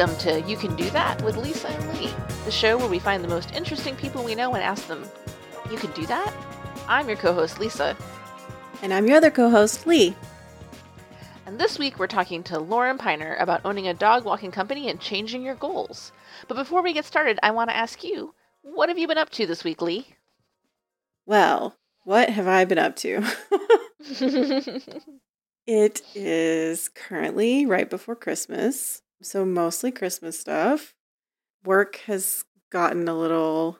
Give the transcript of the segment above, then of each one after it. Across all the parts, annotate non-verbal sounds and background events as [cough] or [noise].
Welcome to You Can Do That with Lisa and Lee, the show where we find the most interesting people we know and ask them, You can do that? I'm your co host, Lisa. And I'm your other co host, Lee. And this week we're talking to Lauren Piner about owning a dog walking company and changing your goals. But before we get started, I want to ask you, what have you been up to this week, Lee? Well, what have I been up to? [laughs] [laughs] it is currently right before Christmas, so mostly Christmas stuff. Work has gotten a little,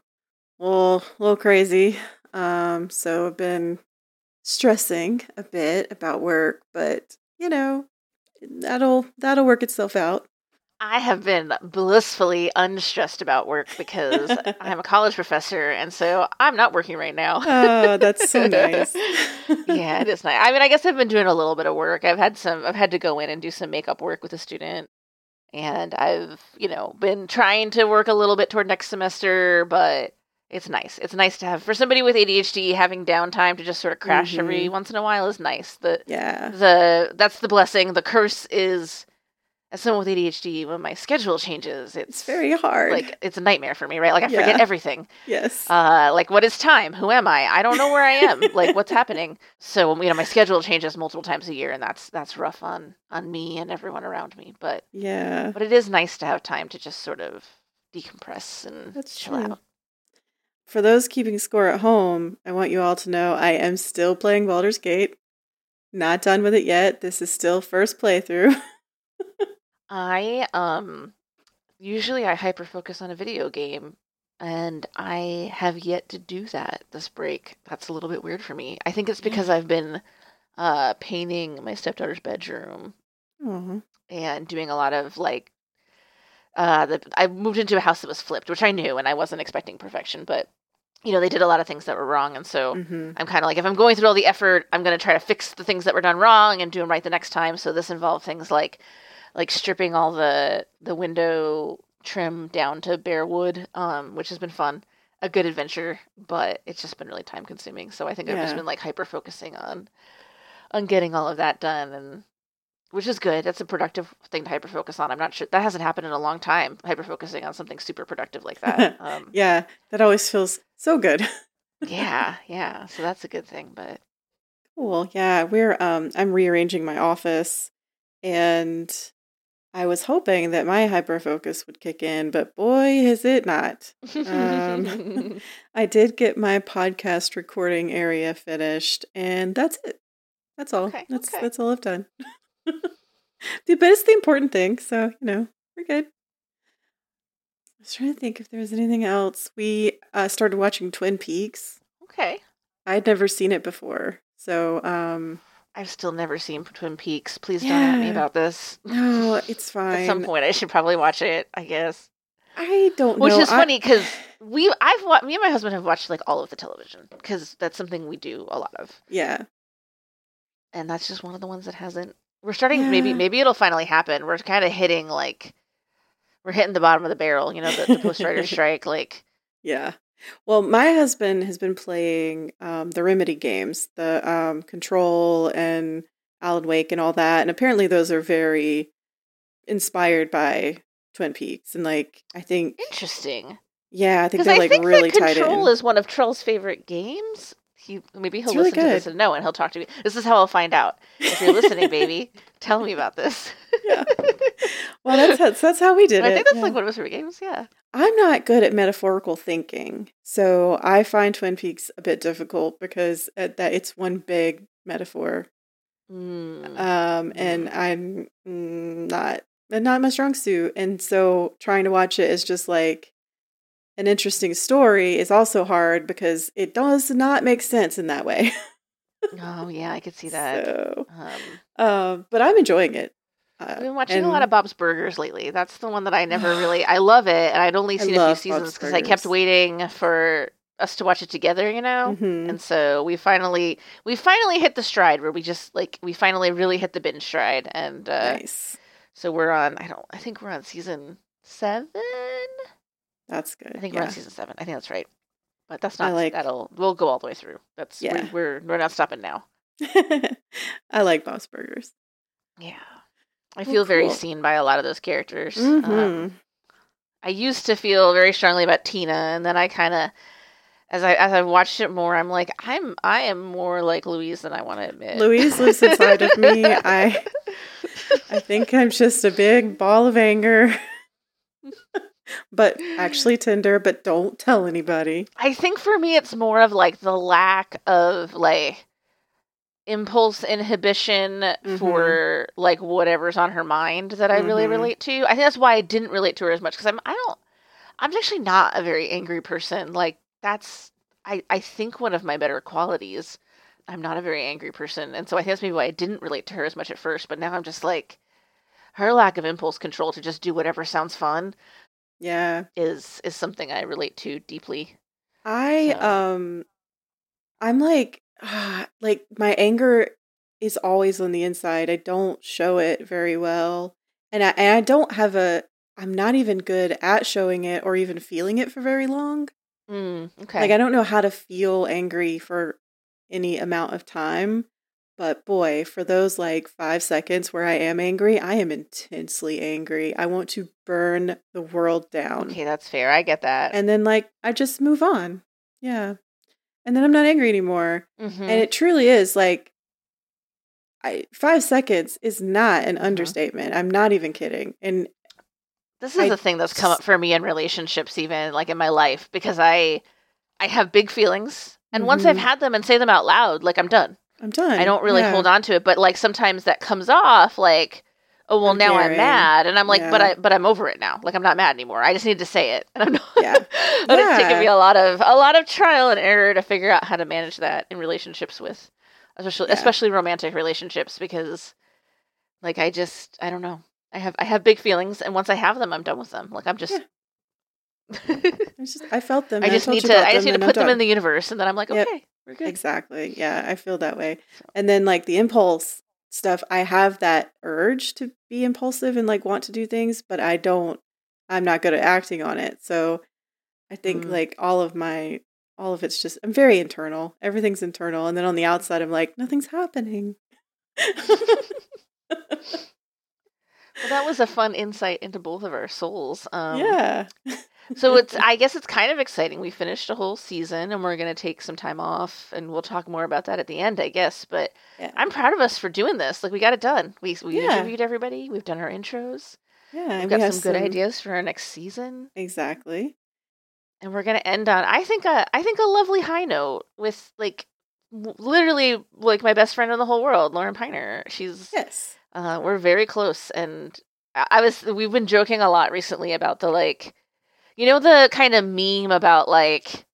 little, little crazy. Um, so I've been stressing a bit about work, but you know, that'll that'll work itself out. I have been blissfully unstressed about work because I'm a college professor, and so I'm not working right now. oh, that's so nice. [laughs] yeah, it is nice. I mean, I guess I've been doing a little bit of work. I've had some. I've had to go in and do some makeup work with a student, and I've you know been trying to work a little bit toward next semester, but it's nice. It's nice to have for somebody with ADHD having downtime to just sort of crash Mhm. every once in a while is nice. The Yeah. the that's the blessing. The curse is as someone with ADHD, when my schedule changes, it's, It's very hard. like it's a nightmare for me, right? Like I Yeah. forget everything. yes. Uh, like what is time? Who am I? I don't know where I am. [laughs] like what's happening? So you know, my schedule changes multiple times a year, and that's that's rough on on me and everyone around me. But yeah. but it is nice to have time to just sort of decompress and That's chill true. out. For those keeping score at home, I want you all to know I am still playing Baldur's Gate. Not done with it yet. This is still first playthrough. [laughs] I um usually I hyper focus on a video game and I have yet to do that this break. That's a little bit weird for me. I think it's because I've been uh painting my stepdaughter's bedroom Aw. and doing a lot of like uh the I moved into a house that was flipped, which I knew and I wasn't expecting perfection, but you know, they did a lot of things that were wrong and so Mhm. I'm kind of like, if I'm going through all the effort, I'm going to try to fix the things that were done wrong and do them right the next time. So this involved things like, like stripping all the the window trim down to bare wood, um, which has been fun, a good adventure, but it's just been really time consuming. So I think I've just been like hyper focusing on, on getting all of that done, and which is good. That's a productive thing to hyper focus on. I'm not sure that hasn't happened in a long time. Hyper focusing on something super productive like that. [laughs] Um, Yeah, that always feels so good. yeah, yeah. So that's a good thing, but. Cool. Yeah, we're um I'm rearranging my office and I was hoping that my hyperfocus would kick in, but boy, is it not. Um, [laughs] [laughs] I did get my podcast recording area finished, and that's it. That's all. Okay, That's okay. that's all I've done. [laughs] But it's the important thing, so you know we're good. I was trying to think if there was anything else. We uh, started watching Twin Peaks. okay. I'd never seen it before, so um, I've still never seen Twin Peaks. Please don't at me about this. [laughs] no, it's fine. At some point, I should probably watch it. I guess. I don't know. Which know. is I- funny because we, I've wa- me and my husband have watched like all of the television because that's something we do a lot of, yeah, and that's just one of the ones that hasn't. We're starting. Maybe maybe it'll finally happen. We're kind of hitting like, we're hitting the bottom of the barrel. You know, the, the post writer [laughs] strike. Like, yeah. Well, my husband has been playing um, the Remedy games, the um, Control and Alan Wake and all that, and apparently those are very inspired by Twin Peaks, and like I think, interesting. yeah, I think they're I like think really that tied Control in. is one of Trell's favorite games. He maybe he'll It's really listen to this and know, and he'll talk to me. This is how I'll find out. If you're listening, baby, [laughs] tell me about this. yeah. Well, that's that's, that's how we did I it. I think that's yeah. like one of favorite games. Yeah. I'm not good at metaphorical thinking, so I find Twin Peaks a bit difficult because uh, that it's one big metaphor, Mm. um, and I'm mm, not not my strong suit, and so trying to watch it is just like an interesting story is also hard because it does not make sense in that way. oh yeah, I could [laughs] see that. So, Um, um, but I'm enjoying it. Uh, I've been watching a lot of Bob's Burgers lately. That's the one that I never [gasps] really. I love it, and I'd only seen a few seasons because I kept waiting for us to watch it together. You know. Mhm. And so we finally we finally hit the stride where we just like we finally really hit the binge stride and uh nice. so we're on I don't I think we're on season 7. That's good. I think we're on season 7. I think that's right. But that's I not like- that'll we'll go all the way through. That's Yeah. we, we're we're not stopping now. [laughs] I like Bob's Burgers. Yeah. I feel very seen by a lot of those characters. Um, Mhm. I used to feel very strongly about Tina, and then I kind of, as I as I watched it more, I'm like, I'm I am more like Louise than I want to admit. Louise lives inside of me. I I think I'm just a big ball of anger. [laughs] but actually [sighs] tender, but don't tell anybody. I think for me, it's more of like the lack of like impulse inhibition Mhm. for like whatever's on her mind that I really Mhm. relate to. I think that's why I didn't relate to her as much because I'm I don't I'm actually not a very angry person. Like that's I I think one of my better qualities. I'm not a very angry person, and so I think that's maybe why I didn't relate to her as much at first. But now I'm just like her lack of impulse control to just do whatever sounds fun Yeah. is is something I relate to deeply. I So- um I'm like like my anger is always on the inside. I don't show it very well. And I and I don't have a I'm not even good at showing it or even feeling it for very long. Mm, okay. Like I don't know how to feel angry for any amount of time. But boy, for those like 5 seconds where I am angry, I am intensely angry. I want to burn the world down. Okay, that's fair. I get that. And then like I just move on. Yeah. And then I'm not angry anymore. Mhm. And it truly is like I 5 seconds is not an Mhm. understatement. I'm not even kidding. And this is I a thing that's come up for me in relationships, even like in my life, because I I have big feelings, and once I've Mhm. had them and say them out loud, like I'm done. I'm done. I don't really Yeah. hold on to it, but like sometimes that comes off like, oh well, I'm now I'm mad, and I'm like, but I but I'm over it now. Like I'm not mad anymore. I just need to say it, and I'm not. Yeah. [laughs] but it's taken me a lot of a lot of trial and error to figure out how to manage that in relationships with, especially Yeah. especially romantic relationships, because like I just I don't know. I have I have big feelings, and once I have them, I'm done with them. Like I'm just. It's [laughs] just I felt them. I just told need to I just need to put them in the universe, and then I'm like, Yep. okay, we're good. Exactly. Yeah, I feel that way. And then like the impulse stuff, I have that urge to be impulsive and like want to do things, but I don't I'm not good at acting on it. So I think Mm. like all of my all of it's just I'm very internal. Everything's internal and then on the outside I'm like nothing's happening. [laughs] [laughs] Well, that was a fun insight into both of our souls. Um, yeah. [laughs] so [laughs] it's I guess it's kind of exciting. We finished a whole season, and we're gonna take some time off, and we'll talk more about that at the end, I guess. But Yeah. I'm proud of us for doing this. Like we got it done. We we Yeah. interviewed everybody. We've done our intros. Yeah, We've got we have some good ideas for our next season, Exactly. and we're gonna end on I think a I think a lovely high note with like literally like my best friend in the whole world, Lauren Piner. She's Yes. Uh, we're very close, and I was. We've been joking a lot recently about the like, you know, the kind of meme about like,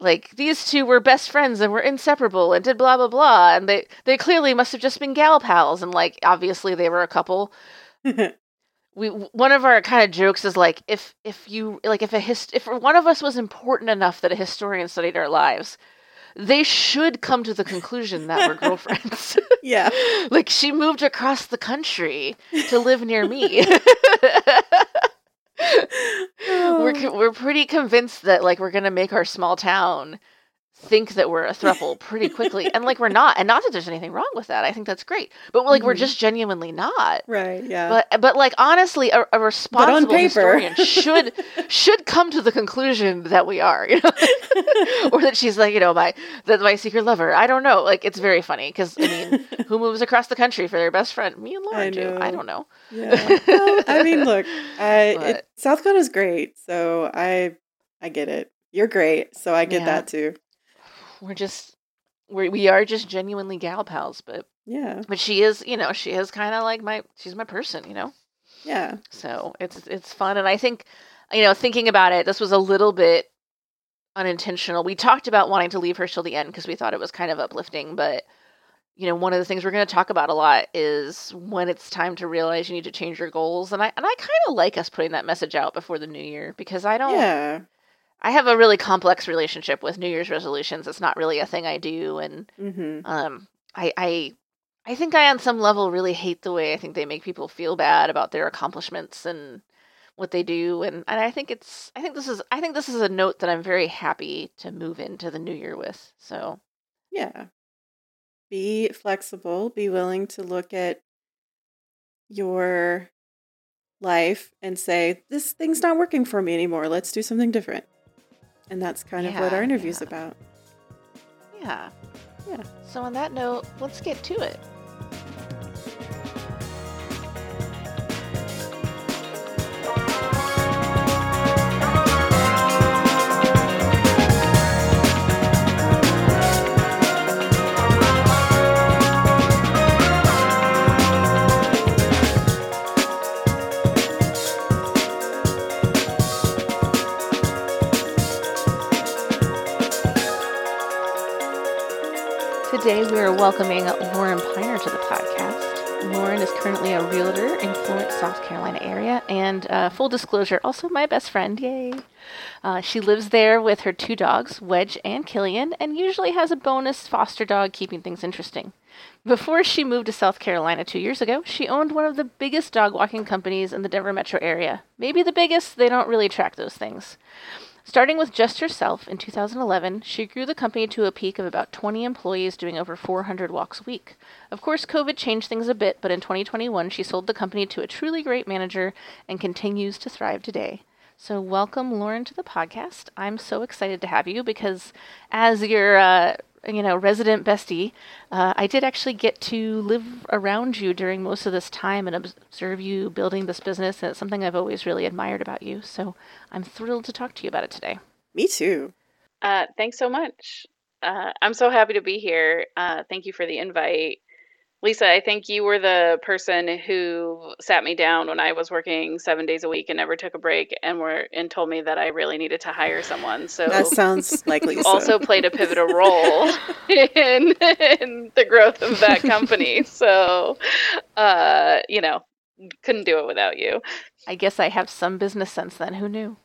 like these two were best friends and were inseparable and did blah blah blah, and they they clearly must have just been gal pals, and like obviously they were a couple. [laughs] We one of our kind of jokes is like if if you like if a hist if one of us was important enough that a historian studied our lives, they should come to the conclusion that we're girlfriends. [laughs] yeah. [laughs] like she moved across the country to live near me. We're [sighs] we're pretty convinced that like we're gonna make our small town think that we're a thruple pretty quickly, and like we're not, and not that there's anything wrong with that. I think that's great, but like we're Mhm. just genuinely not. right, yeah. But but like honestly, a, a responsible historian should [laughs] should come to the conclusion that we are, you know, [laughs] or that she's like you know my that my secret lover. I don't know. Like it's very funny because I mean, who [laughs] moves across the country for their best friend? Me and Lauren I do. I don't know. Yeah. Well, I mean, look, I But- it, South Dakota's great, so I I get it. You're great, so I get Yeah. that too. We're just we we are just genuinely gal pals, but Yeah, but she is you know she is kind of like my she's my person, you know. yeah, So it's it's fun, and I think you know thinking about it, this was a little bit unintentional. We talked about wanting to leave her till the end because we thought it was kind of uplifting, but you know one of the things we're going to talk about a lot is when it's time to realize you need to change your goals, and I and I kind of like us putting that message out before the new year because I don't. yeah. I have a really complex relationship with New Year's resolutions. It's not really a thing I do, and Mm-hmm. um, I, I, I think I, on some level, really hate the way I think they make people feel bad about their accomplishments and what they do, and, and I think it's, I think this is, I think this is a note that I'm very happy to move into the new year with. So Yeah. Be flexible. Be willing to look at your life and say, this thing's not working for me anymore. Let's do something different. And that's kind of what our interview's yeah. about. Yeah. Yeah. So on that note, let's get to it. Today we are welcoming Lauren Piner to the podcast. Lauren is currently a realtor in Florence, South Carolina area, and uh, full disclosure, also my best friend. Yay! Uh, she lives there with her two dogs, Wedge and Killian, and usually has a bonus foster dog keeping things interesting. Before she moved to South Carolina two years ago, she owned one of the biggest dog walking companies in the Denver metro area. Maybe the biggest, they don't really track those things. Starting with just herself in 2011, she grew the company to a peak of about 20 employees doing over 400 walks a week. Of course, COVID changed things a bit, but in 2021, she sold the company to a truly great manager and continues to thrive today. So, welcome, Lauren, to the podcast. I'm so excited to have you because, as your uh, you know resident bestie, uh, I did actually get to live around you during most of this time and observe you building this business, and it's something I've always really admired about you. So, I'm thrilled to talk to you about it today. Me too. Uh, thanks so much. Uh, I'm so happy to be here. Uh, thank you for the invite. Lisa, I think you were the person who sat me down when I was working seven days a week and never took a break and were and told me that I really needed to hire someone. So That sounds like you [laughs] Lisa. also played a pivotal role [laughs] in, in the growth of that company. [laughs] So uh, you know, couldn't do it without you. I guess I have some business sense then. Who knew?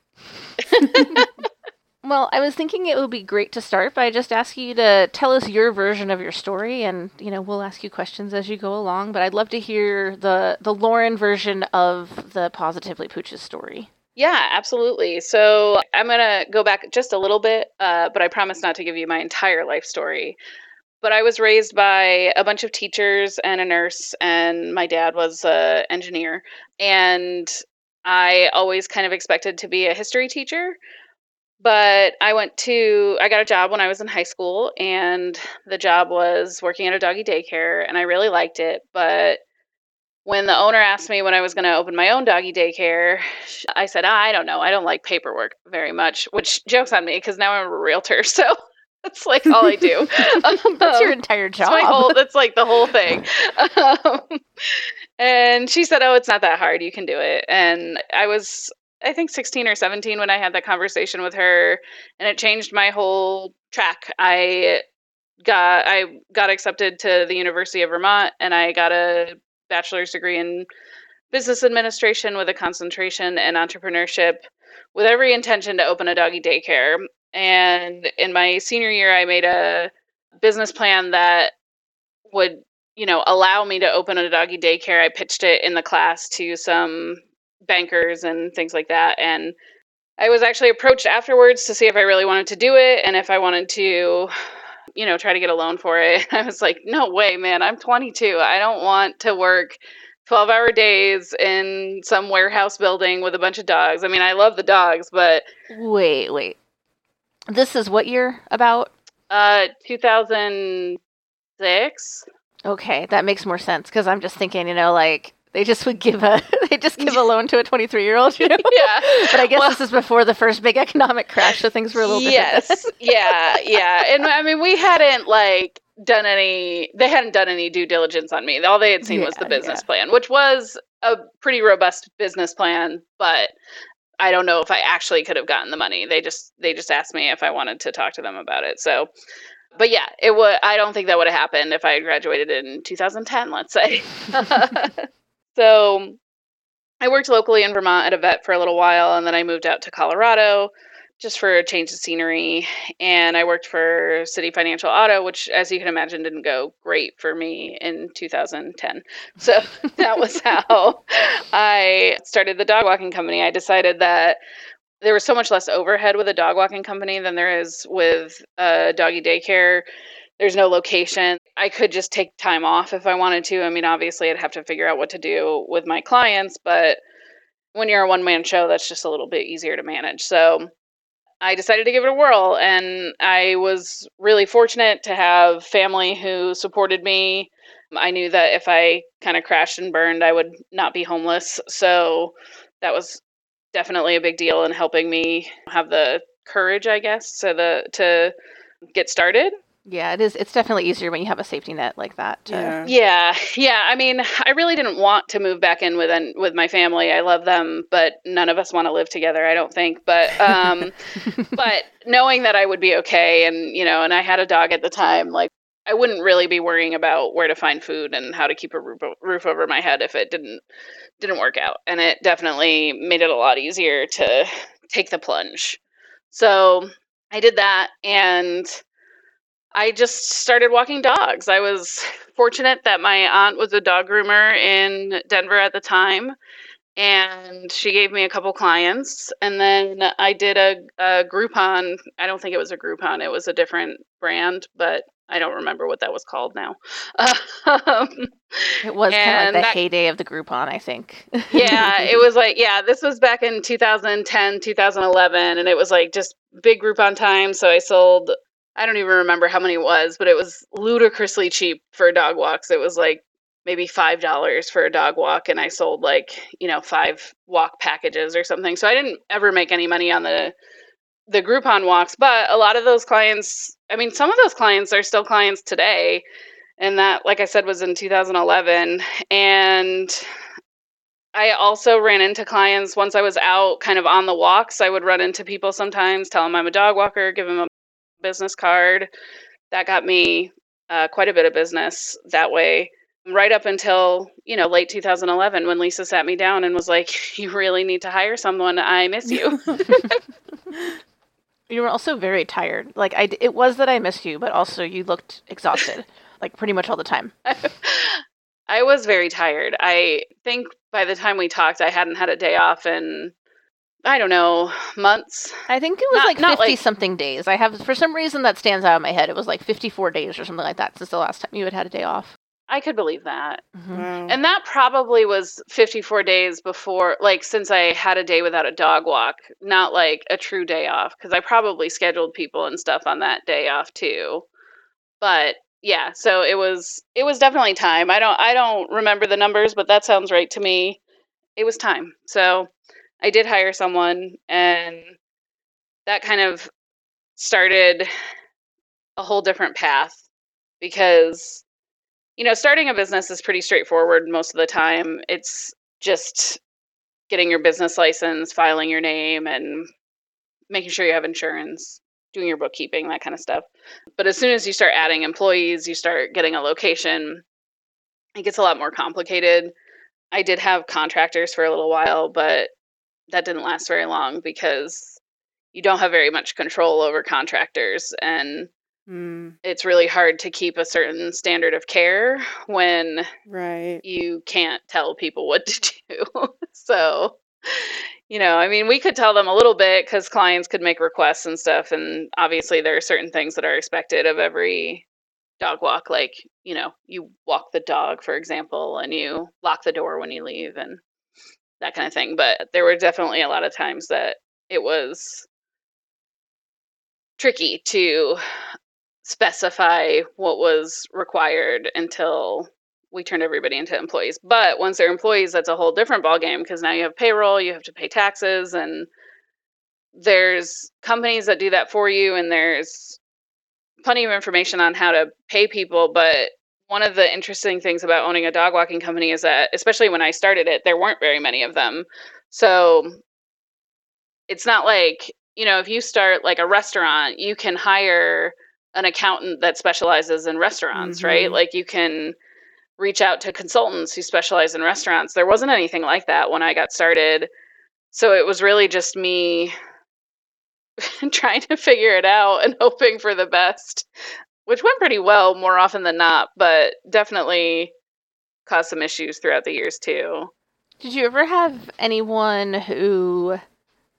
Well, I was thinking it would be great to start by just asking you to tell us your version of your story, and you know we'll ask you questions as you go along. But I'd love to hear the the Lauren version of the Positively Pooch's story. Yeah, absolutely. So I'm to go back just a little bit, uh, but I promise not to give you my entire life story. But I was raised by a bunch of teachers and a nurse, and my dad was an engineer. And I always kind of expected to be a history teacher. But I went to, I got a job when I was in high school, and the job was working at a doggy daycare, and I really liked it. But when the owner asked me when I was going to open my own doggy daycare, I said, I don't know. I don't like paperwork very much, which jokes on me because now I'm a realtor. [laughs] So that's like all I do. [laughs] That's your Um, entire that's job. my whole, that's like the whole thing. [laughs] Um, and she said, Oh, it's not that hard. You can do it. And I was, I think, 16 or 17 when I had that conversation with her, and it changed my whole track. I got I got accepted to the University of Vermont and I got a bachelor's degree in business administration with a concentration in entrepreneurship with every intention to open a doggy daycare. And in my senior year I made a business plan that would, you know, allow me to open a doggy daycare. I pitched it in the class to some bankers and things like that and I was actually approached afterwards to see if I really wanted to do it and if I wanted to you know, try to get a loan for it. [laughs] I was like, no way, man. I'm 22. I don't want to work 12 hour days in some warehouse building with a bunch of dogs. I mean, I love the dogs, but Wait, wait. This is what year about? uh, 2006. Okay, that makes more sense because I'm just thinking, you know, like they just would give a [laughs] they just give a loan to a 23 year old, you know. [laughs] Yeah. But I guess Well- this is before the first big economic crash, so things were a little bit different. yes. yeah. Yeah. And I mean, we hadn't like done any, they hadn't done any due diligence on me. All they had seen was the Yeah, business plan, which was a pretty robust business plan, but I don't know if I actually could have gotten the money. They just they just asked me if I wanted to talk to them about it. So but yeah, it would I don't think that would have happened if I had graduated in 2010, let's say. [laughs] so I worked locally in Vermont at a vet for a little while and then I moved out to Colorado just for a change of scenery. And I worked for CitiFinancial Auto, which, as you can imagine, didn't go great for me in 2010. [laughs] So that was how I started the dog walking company. I decided that there was so much less overhead with a dog walking company than there is with a doggy daycare. There's no location. I could just take time off if I wanted to. I mean, obviously, I'd have to figure out what to do with my clients, but when you're a one man show, that's just a little bit easier to manage. So I decided to give it a whirl, and I was really fortunate to have family who supported me. I knew that if I kind of crashed and burned, I would not be homeless. So that was definitely a big deal in helping me have the courage, I guess, so the to get started. Yeah, it is. It's definitely easier when you have a safety net like that. To... Yeah. Yeah, yeah. I mean, I really didn't want to move back in with an, with my family. I love them, but none of us want to live together. I don't think. But um, [laughs] but knowing that I would be okay, and you know, and I had a dog at the time, like I wouldn't really be worrying about where to find food and how to keep a roof, roof over my head if it didn't didn't work out. And it definitely made it a lot easier to take the plunge. So I did that, and I just started walking dogs. I was fortunate that my aunt was a dog groomer in Denver at the time, and she gave me a couple clients. And then I did a, a Groupon. I don't think it was a Groupon, it was a different brand, but I don't remember what that was called now. [laughs] Um, It was kind of like the that- heyday of the Groupon, I think. yeah, [laughs] it was like, yeah, this was back in 2010, 2011, and it was like just big Groupon time. So I sold, I don't even remember how many it was, but it was ludicrously cheap for dog walks. It was like maybe $5 for a dog walk, and I sold like, you know, five walk packages or something. So I didn't ever make any money on the the Groupon walks, but a lot of those clients, I mean, some of those clients are still clients today. And that, like I said, was in 2011. And I also ran into clients once I was out kind of on the walks. I would run into people sometimes, tell them I'm a dog walker, give them a business card. That got me uh, quite a bit of business that way. Right up until, you know, late 2011 when Lisa sat me down and was like, [laughs] You really need to hire someone. I miss you. [laughs] You were also very tired. Like i it was that I missed you, but also you looked exhausted, like pretty much all the time. [laughs] I was very tired. I think by the time we talked, I hadn't had a day off in, I don't know, months. I think it was Not- like not fifty like- something days. I have for some reason that stands out in my head. It was like fifty four days or something like that since the last time you had had a day off. I could believe that. Mhm. And that probably was 54 days before, like, since I had a day without a dog walk, not like a true day off, because I probably scheduled people and stuff on that day off too. But yeah, so it was it was definitely time. I don't I don't remember the numbers, but that sounds right to me. It was time. So I did hire someone, and that kind of started a whole different path because you know, starting a business is pretty straightforward most of the time. It's just getting your business license, filing your name, and making sure you have insurance, doing your bookkeeping, that kind of stuff. But as soon as you start adding employees, you start getting a location, it gets a lot more complicated. I did have contractors for a little while, but that didn't last very long because you don't have very much control over contractors and Mm, it's really hard to keep a certain standard of care when right. you can't tell people what to [laughs] do. so, you know, I mean, we could tell them a little bit because clients could make requests and stuff. And obviously, there are certain things that are expected of every dog walk, like, you know, you walk the dog, for example, and you lock the door when you leave and that kind of thing. But there were definitely a lot of times that it was tricky to specify what was required until we turned everybody into employees. But once they're employees, that's a whole different ballgame because now you have payroll, you have to pay taxes, and there's companies that do that for you, and there's plenty of information on how to pay people. But one of the interesting things about owning a dog walking company is that, especially when I started it, there weren't very many of them. So it's not like, you know, if you start like a restaurant, you can hire an accountant that specializes in restaurants, right? Mhm. Like you can reach out to consultants who specialize in restaurants. There wasn't anything like that when I got started. So it was really just me [laughs] trying to figure it out and hoping for the best, which went pretty well more often than not, but definitely caused some issues throughout the years too. Did you ever have anyone who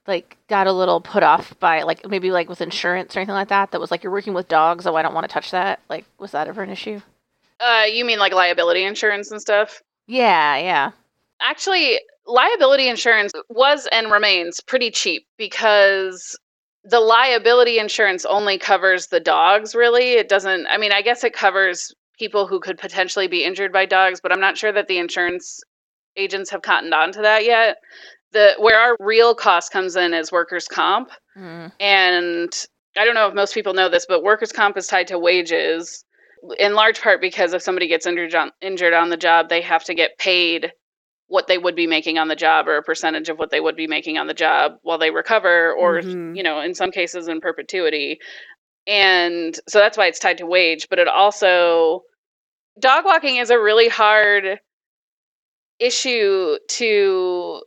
like got a little put off by like maybe like with insurance or anything like that that was like you're working with dogs oh i don't want to touch that like was that ever an issue Uh, you mean like liability insurance and stuff? yeah yeah Actually, liability insurance was and remains pretty cheap because the liability insurance only covers the dogs, really. It doesn't, I mean, I guess it covers people who could potentially be injured by dogs, but I'm not sure that the insurance agents have cottoned on to that yet. The where our real cost comes in is workers' comp. mm. And I don't know if most people know this, but workers' comp is tied to wages in large part because if somebody gets injured on, injured on the job, they have to get paid what they would be making on the job or a percentage of what they would be making on the job while they recover or Mhm. you know in some cases in perpetuity and so that's why it's tied to wage but it also dog walking is a really hard issue to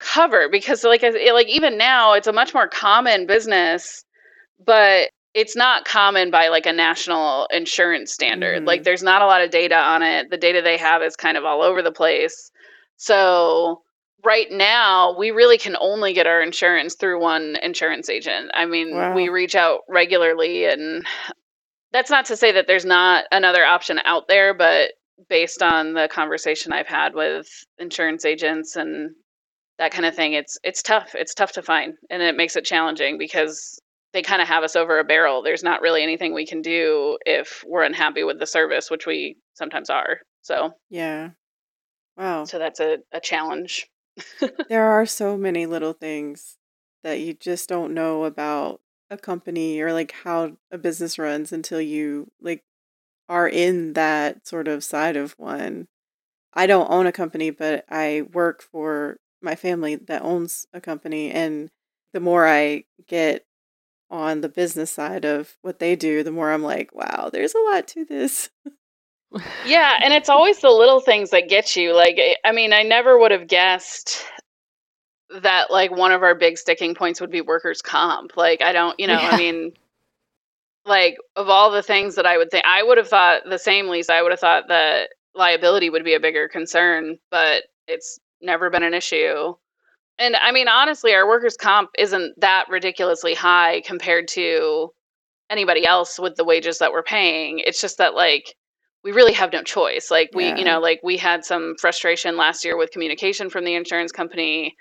cover because like I- like even now it's a much more common business but it's not common by like a national insurance standard Mhm. like there's not a lot of data on it the data they have is kind of all over the place so right now we really can only get our insurance through one insurance agent i mean Wow. we reach out regularly and that's not to say that there's not another option out there but based on the conversation i've had with insurance agents and that kind of thing it's it's tough it's tough to find and it makes it challenging because they kind of have us over a barrel there's not really anything we can do if we're unhappy with the service which we sometimes are so Yeah. Wow. so that's a, a challenge [laughs] There are so many little things that you just don't know about a company or like how a business runs until you like are in that sort of side of one. I don't own a company, but I work for my family that owns a company and the more I get on the business side of what they do, the more I'm like, wow, there's a lot to this. [laughs] yeah and it's always the little things that get you like I- i mean i never would have guessed that like one of our big sticking points would be workers comp like i don't you know Yeah. i mean like of all the things that i would think i would have thought the same lisa i would have thought that liability would be a bigger concern but it's never been an issue and i mean honestly our workers comp isn't that ridiculously high compared to anybody else with the wages that we're paying it's just that like we really have no choice like we Yeah. you know like we had some frustration last year with communication from the insurance company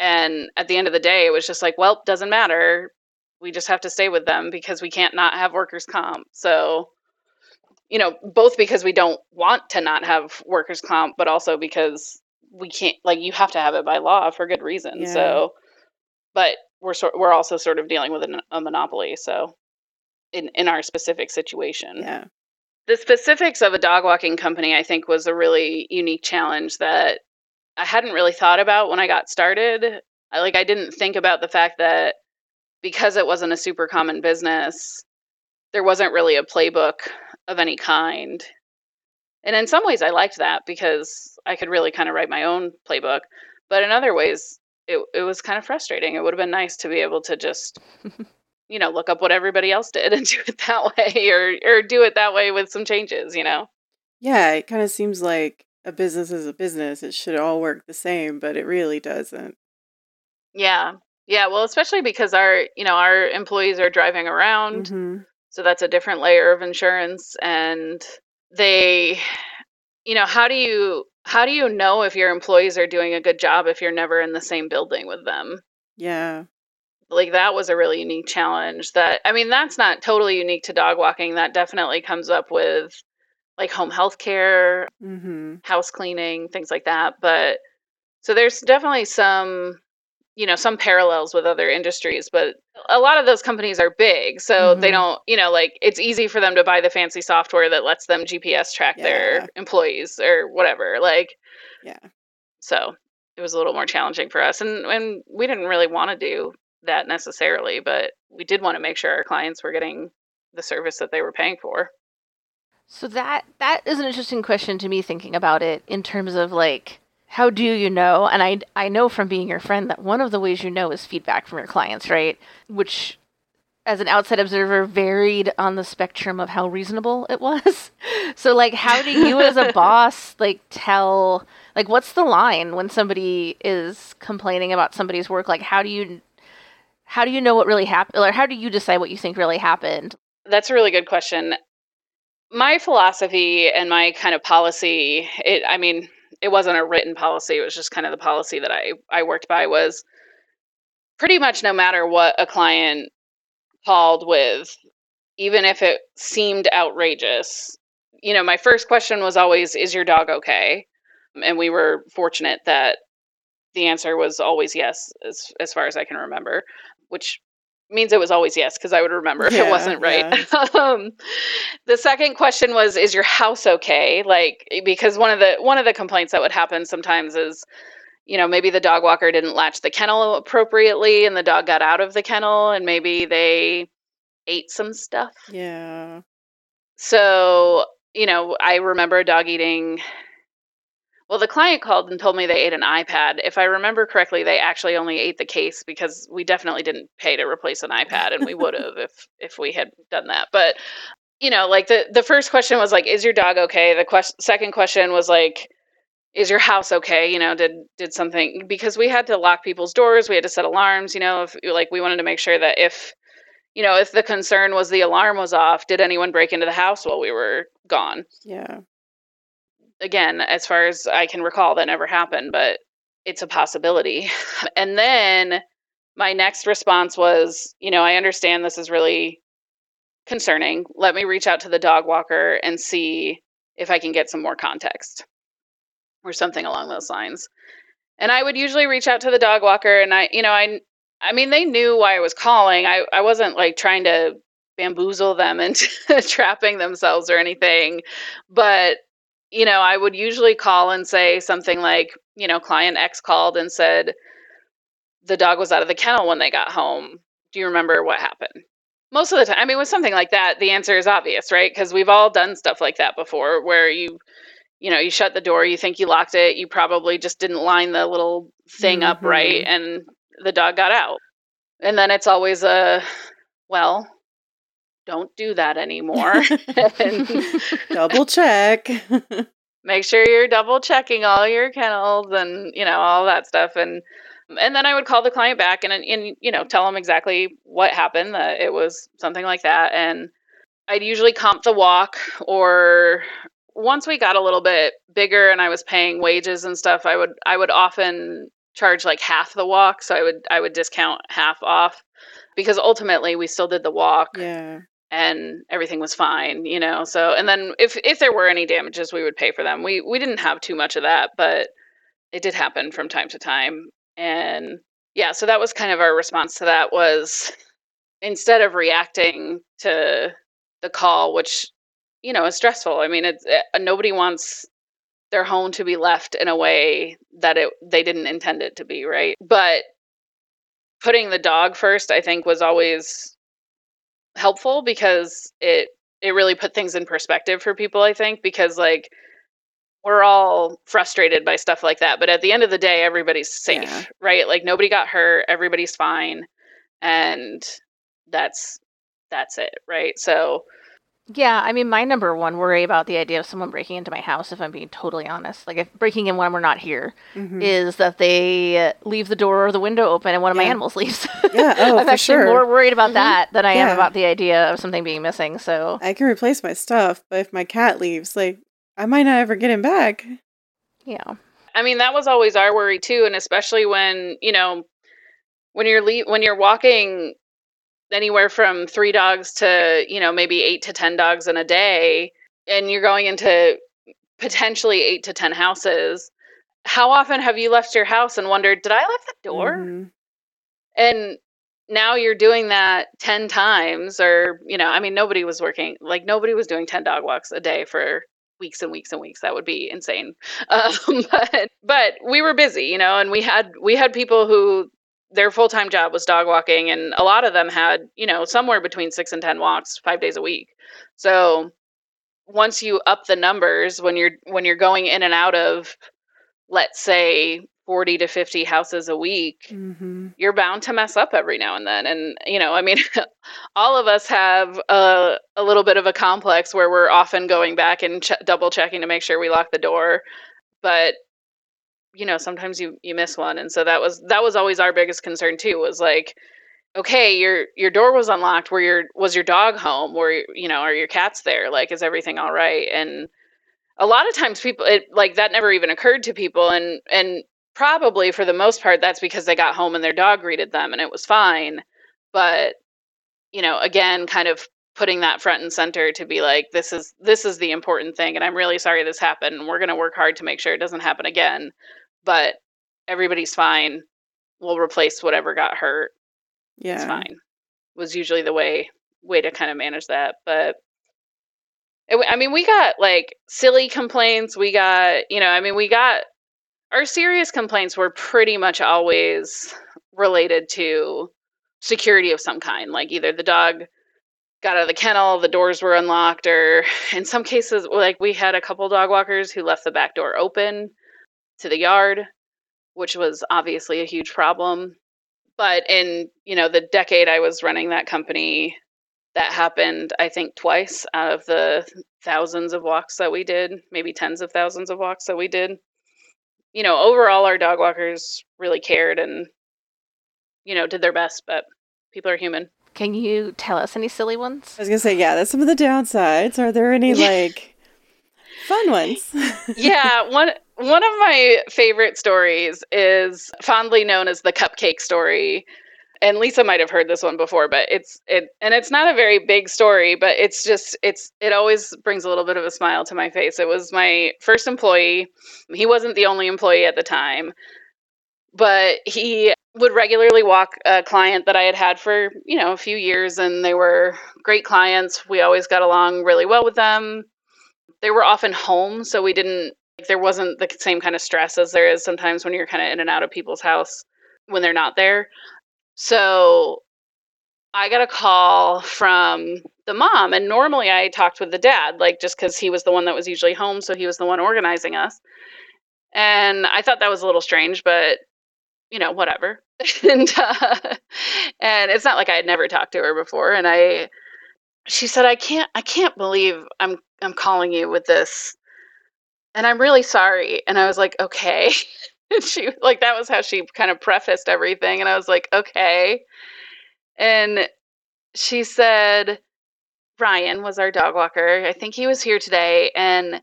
and at the end of the day it was just like well doesn't matter we just have to stay with them because we can't not have workers comp so you know both because we don't want to not have workers comp but also because we can't like you have to have it by law for good reason Yeah. so but we're sort we're also sort of dealing with an, a monopoly so in in our specific situation Yeah. The specifics of a dog walking company i think was a really unique challenge that i hadn't really thought about when i got started. I, like i didn't think about the fact that because it wasn't a super common business there wasn't really a playbook of any kind. And in some ways i liked that because i could really kind of write my own playbook but in other ways it, it was kind of frustrating. It would have been nice to be able to just [laughs] you know look up what everybody else did and [laughs] do it that way or or do it that way with some changes you know Yeah, it kind of seems like a business is a business. It should all work the same, but it really doesn't. yeah yeah well especially because our you know our employees are driving around hmm so that's a different layer of insurance and they you know how do you how do you know if your employees are doing a good job if you're never in the same building with them Yeah. Like that was a really unique challenge that i mean that's not totally unique to dog walking that definitely comes up with like home health care hmm house cleaning things like that but so there's definitely some you know some parallels with other industries but a lot of those companies are big so they Mhm. don't you know like it's easy for them to buy the fancy software that lets them gps track Yeah. their employees or whatever like Yeah. so it was a little more challenging for us and and we didn't really want to do that necessarily but we did want to make sure our clients were getting the service that they were paying for So that that is an interesting question to me thinking about it in terms of like how do you know? And I I know from being your friend that one of the ways you know is feedback from your clients, right? Which as an outside observer varied on the spectrum of how reasonable it was. [laughs] so like how do you as a [laughs] boss like tell like what's the line when somebody is complaining about somebody's work? Like how do you how do you know what really happened? Or how do you decide what you think really happened? That's a really good question. My philosophy and my kind of policy, it I mean, it wasn't a written policy, it was just kind of the policy that I I worked by was pretty much no matter what a client called with, even if it seemed outrageous, you know, my first question was always, is your dog okay? And we were fortunate that the answer was always yes, as, as far as I can remember, which means it was always yes because I would remember if Yeah, it wasn't right. yeah. [laughs] um, the second question was, "Is your house okay?" Like because one of the one of the complaints that would happen sometimes is, you know, maybe the dog walker didn't latch the kennel appropriately, and the dog got out of the kennel, and maybe they ate some stuff. Yeah. So you know, I remember a dog eating. Well, the client called and told me they ate an iPad. If I remember correctly, they actually only ate the case because we definitely didn't pay to replace an iPad, and we would have if [laughs] if we had done that. But you know, like the the first question was like, "Is your dog okay?" The question, second question was like, "Is your house okay?" You know, did did something because we had to lock people's doors, we had to set alarms. You know, if like we wanted to make sure that if you know if the concern was the alarm was off, did anyone break into the house while we were gone? Yeah. Again, as far as I can recall, that never happened, but it's a possibility. [laughs] And then my next response was, you know, I understand this is really concerning. Let me reach out to the dog walker and see if I can get some more context or something along those lines. And I would usually reach out to the dog walker and I, you know, I I mean they knew why I was calling. I I wasn't like trying to bamboozle them [laughs] into trapping themselves or anything, but you know, I would usually call and say something like, you know, client X called and said the dog was out of the kennel when they got home. Do you remember what happened? Most of the time, I mean, with something like that, the answer is obvious, right? Because we've all done stuff like that before where you, you know, you shut the door, you think you locked it, you probably just didn't line the little thing up right, mm-hmm. and the dog got out. And then it's always a, well, don't do that anymore. [laughs] [laughs] Double check. [laughs] make sure you're double checking all your kennels and you know all that stuff and and then I would call the client back and and you know tell them exactly what happened that it was something like that and I'd usually comp the walk or once we got a little bit bigger and I was paying wages and stuff I would I would often charge like half the walk so I would I would discount half off because ultimately we still did the walk yeah. And everything was fine, you know. So and then if if there were any damages, we would pay for them. We we didn't have too much of that, but it did happen from time to time. And yeah, so that was kind of our response to that was instead of reacting to the call, which you know is stressful. I mean, it's uh, nobody wants their home to be left in a way that it they didn't intend it to be, right? But putting the dog first, I think, was always helpful because it it really put things in perspective for people i think because like we're all frustrated by stuff like that but at the end of the day everybody's safe Yeah. right like nobody got hurt everybody's fine and that's that's it right so Yeah, I mean, my number one worry about the idea of someone breaking into my house, if I'm being totally honest, like if breaking in when we're not here, Mhm. is that they leave the door or the window open and one of my animals [laughs] leaves. Yeah, oh, I'm for actually sure. more worried about Mhm. that than I am about the idea of something being missing. So, I can replace my stuff, but if my cat leaves, like I might not ever get him back. yeah. I mean, that was always our worry too, and especially when you know when you're le- when you're walking anywhere from three dogs to you know maybe eight to ten dogs in a day, and you're going into potentially eight to ten houses. How often have you left your house and wondered, did I lock the door? Mhm. And now you're doing that 10 times or you know i mean nobody was working like nobody was doing 10 dog walks a day for weeks and weeks and weeks that would be insane [laughs] um, but but we were busy you know and we had we had people who their full-time job was dog walking and a lot of them had you know somewhere between six and ten walks five days a week. So once you up the numbers when you're when you're going in and out of let's say 40 to 50 houses a week Mhm. you're bound to mess up every now and then. And you know i mean [laughs] all of us have a, a little bit of a complex where we're often going back and ch- double checking to make sure we lock the door. But you know sometimes you you miss one and so that was that was always our biggest concern too was like okay, your your door was unlocked. Were your was your dog home? Were you know are your cats there? Like is everything all right? And a lot of times people it like that never even occurred to people and and probably for the most part that's because they got home and their dog greeted them and it was fine but you know again kind of putting that front and center to be like this is this is the important thing and i'm really sorry this happened and we're going to work hard to make sure it doesn't happen again but everybody's fine we'll replace whatever got hurt Yeah. it's fine was usually the way way to kind of manage that but it, i mean we got like silly complaints we got you know i mean we got our serious complaints were pretty much always related to security of some kind like either the dog got out of the kennel the doors were unlocked or in some cases like we had a couple dog walkers who left the back door open to the yard which was obviously a huge problem but in you know the decade i was running that company that happened i think twice out of the thousands of walks that we did maybe tens of thousands of walks that we did you know overall our dog walkers really cared and you know did their best but people are human Can you tell us any silly ones? I was gonna say, yeah, that's some of the downsides. Are there any [laughs] like fun ones? [laughs] yeah one one of my favorite stories is fondly known as the cupcake story. And lisa might have heard this one before but it's it and it's not a very big story but it's just it's it always brings a little bit of a smile to my face. It was my first employee. He wasn't the only employee at the time but he would regularly walk a client that i had had for you know a few years and they were great clients. We always got along really well with them they were often home so we didn't like, there wasn't the same kind of stress as there is sometimes when you're kind of in and out of people's house when they're not there. So i got a call from the mom and normally i talked with the dad like just because he was the one that was usually home so he was the one organizing us. And i thought that was a little strange but you know whatever. [laughs] And uh, and it's not like i had never talked to her before and i she said i can't i can't believe i'm i'm calling you with this and i'm really sorry and i was like okay. [laughs] And she like that was how she kind of prefaced everything and i was like okay. And she said ryan was our dog walker. I think he was here today and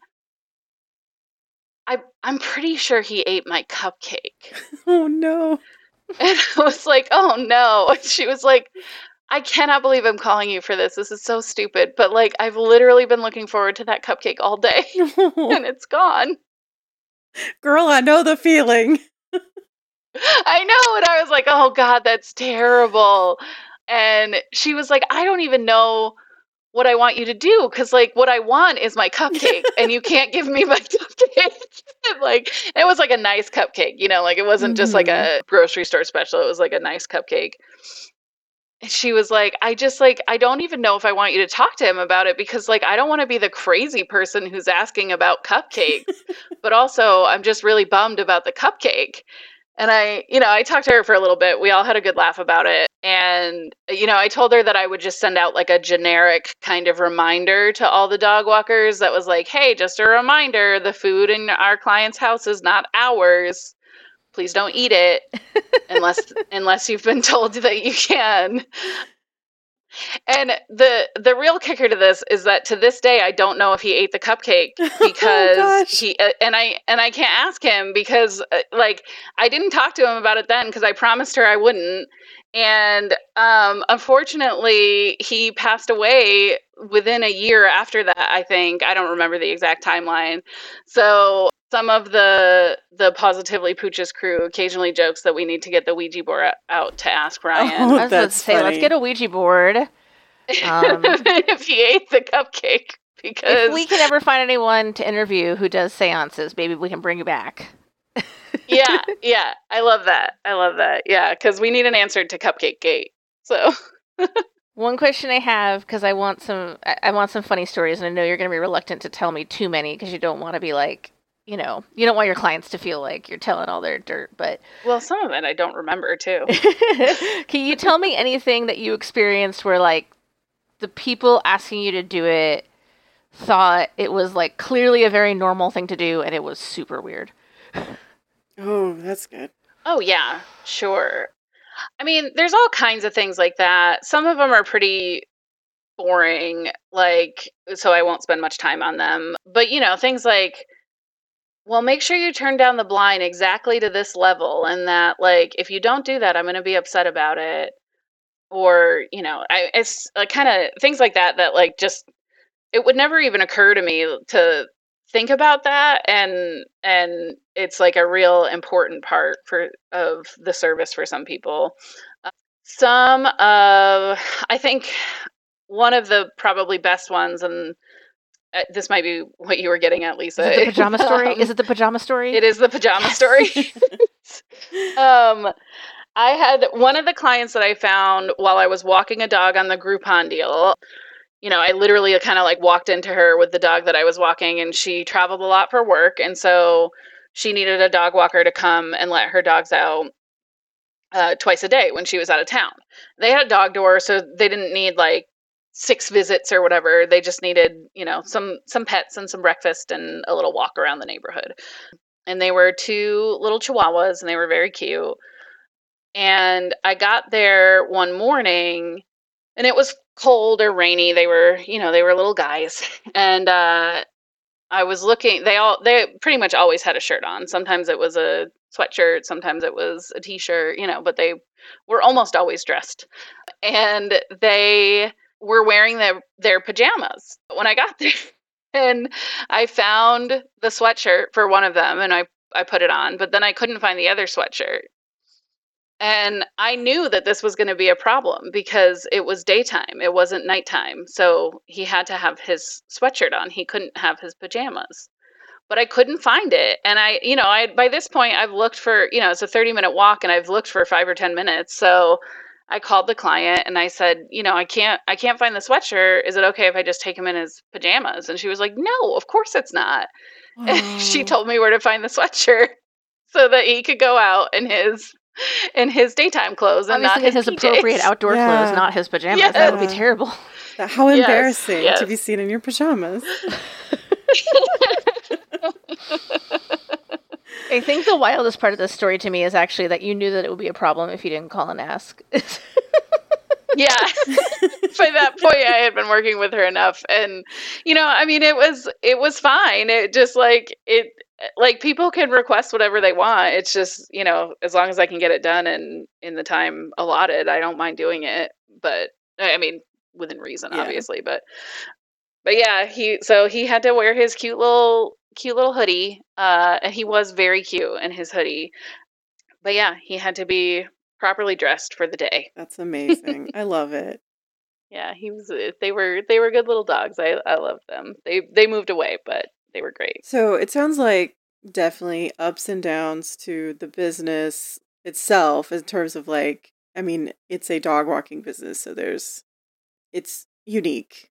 i i'm pretty sure he ate my cupcake. [laughs] Oh no. and i was like oh no. [laughs] And she was like I cannot believe I'm calling you for this. This is so stupid. But like I've literally been looking forward to that cupcake all day [laughs] [laughs] and it's gone. Girl, I know the feeling. I know. And I was like, oh God, that's terrible. And she was like, I don't even know what I want you to do because, like, what I want is my cupcake, and you can't give me my [laughs] cupcake. like, it was like a nice cupcake, you know, like it wasn't just like mm-hmm. a grocery store special. It was like a nice cupcake. And she was like, I just like, I don't even know if I want you to talk to him about it because, like, I don't want to be the crazy person who's asking about cupcakes, [laughs] but also I'm just really bummed about the cupcake. And I, you know, I talked to her for a little bit. We all had a good laugh about it. And, you know, I told her that I would just send out like a generic kind of reminder to all the dog walkers that was like, hey, just a reminder the food in our client's house is not ours. Please don't eat it [laughs] unless unless you've been told that you can. And the the real kicker to this is that to this day I don't know if he ate the cupcake [laughs] because gosh. he uh, and I and I can't ask him because uh, like I didn't talk to him about it then because I promised her I wouldn't and um unfortunately he passed away within a year after that I think I don't remember the exact timeline so some of the the positively pooches crew occasionally jokes that we need to get the Ouija board out to ask Ryan Oh, I was about to that's say, let's get a Ouija board. [laughs] Um, if he ate the cupcake because if we can ever find anyone to interview who does seances, maybe we can bring you back. yeah [laughs] yeah i love that i love that yeah because we need an answer to cupcake gate so [laughs] One question I have because I want some, I I want some funny stories, and I know you're going to be reluctant to tell me too many because you don't want to be like, you know, you don't want your clients to feel like you're telling all their dirt. But well some of it i don't remember too [laughs] can you tell me anything that you experienced where like the people asking you to do it thought it was like clearly a very normal thing to do, and it was super weird? Oh, that's good. oh yeah sure I mean, there's all kinds of things like that. Some of them are pretty boring, like, so I won't spend much time on them. But, you know, things like, well, make sure you turn down the blind exactly to this level, and that, like, if you don't do that, I'm going to be upset about it. Or, you know, I, it's uh, kind of things like that that, like, just, it would never even occur to me to think about that and and it's like a real important part for of the service for some people uh, some of i think one of the probably best ones and uh, this might be what you were getting at lisa Is it the pajama [laughs] story? Um, Is it the pajama story? it is the pajama story [laughs] [laughs] um i had one of the clients that i found while i was walking a dog on the groupon deal you know, I literally kind of like walked into her with the dog that I was walking, and she traveled a lot for work. And so she needed a dog walker to come and let her dogs out uh, twice a day when she was out of town. They had a dog door, so they didn't need like six visits or whatever. They just needed, you know, some some pets and some breakfast and a little walk around the neighborhood. And they were two little chihuahuas, and they were very cute. And I got there one morning, and it was cold or rainy. They were, you know, they were little guys. [laughs] And uh I was looking they all they pretty much always had a shirt on. Sometimes it was a sweatshirt, sometimes it was a t-shirt, you know, but they were almost always dressed. And they were wearing their their pajamas when I got [laughs] there. And I found the sweatshirt for one of them and I I put it on, but then I couldn't find the other sweatshirt. And I knew that this was going to be a problem because it was daytime, it wasn't nighttime. So he had to have his sweatshirt on. He couldn't have his pajamas. But I couldn't find it. And I, you know, I by this point I've looked for, you know, it's a 30-minute walk and I've looked for 5 or 10 minutes. So I called the client and I said, you know, I can't I can't find the sweatshirt. Is it okay if I just take him in his pajamas? And she was like, "No, of course it's not." And [laughs] she Oh. told me where to find the sweatshirt [laughs] so that he could go out in his in his daytime clothes and Obviously, not his, his appropriate outdoor Yeah. clothes, not his pajamas. That would be terrible. That- How Yes, embarrassing to be seen in your pajamas. [laughs] I think the wildest part of this story to me is actually that you knew that it would be a problem if you didn't call and ask. [laughs] yeah. [laughs] By that point, I had been working with her enough, and you know, I mean, it was it was fine. It just like it like people can request whatever they want. It's just you know, as long as I can get it done and in the time allotted, I don't mind doing it. But I mean, within reason, Yeah. obviously. But but yeah, he so he had to wear his cute little cute little hoodie, uh, and he was very cute in his hoodie. But yeah, he had to be properly dressed for the day. That's amazing. I love it. [laughs] Yeah, he was. uh, They were they were good little dogs. I I loved them. They they moved away, but they were great. So it sounds like definitely ups and downs to the business itself in terms of like, I mean, it's a dog walking business, so there's, it's unique.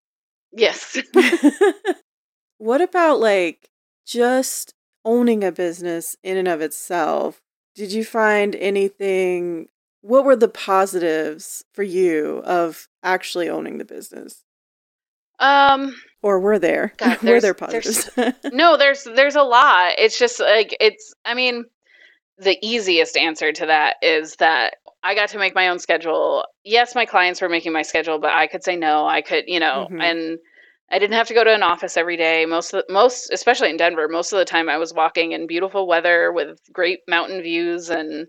Yes. [laughs] [laughs] what about like just owning a business in and of itself? Did you find anything? What were the positives for you of actually owning the business? um. Or were there? God, [laughs] were there's- there there's- positives? No, there's there's a lot. It's just like it's. I mean, the easiest answer to that is that I got to make my own schedule. Yes, my clients were making my schedule, but I could say no. I could, you know, Mhm. and I didn't have to go to an office every day. Most of the, most, especially in Denver, most of the time I was walking in beautiful weather with great mountain views and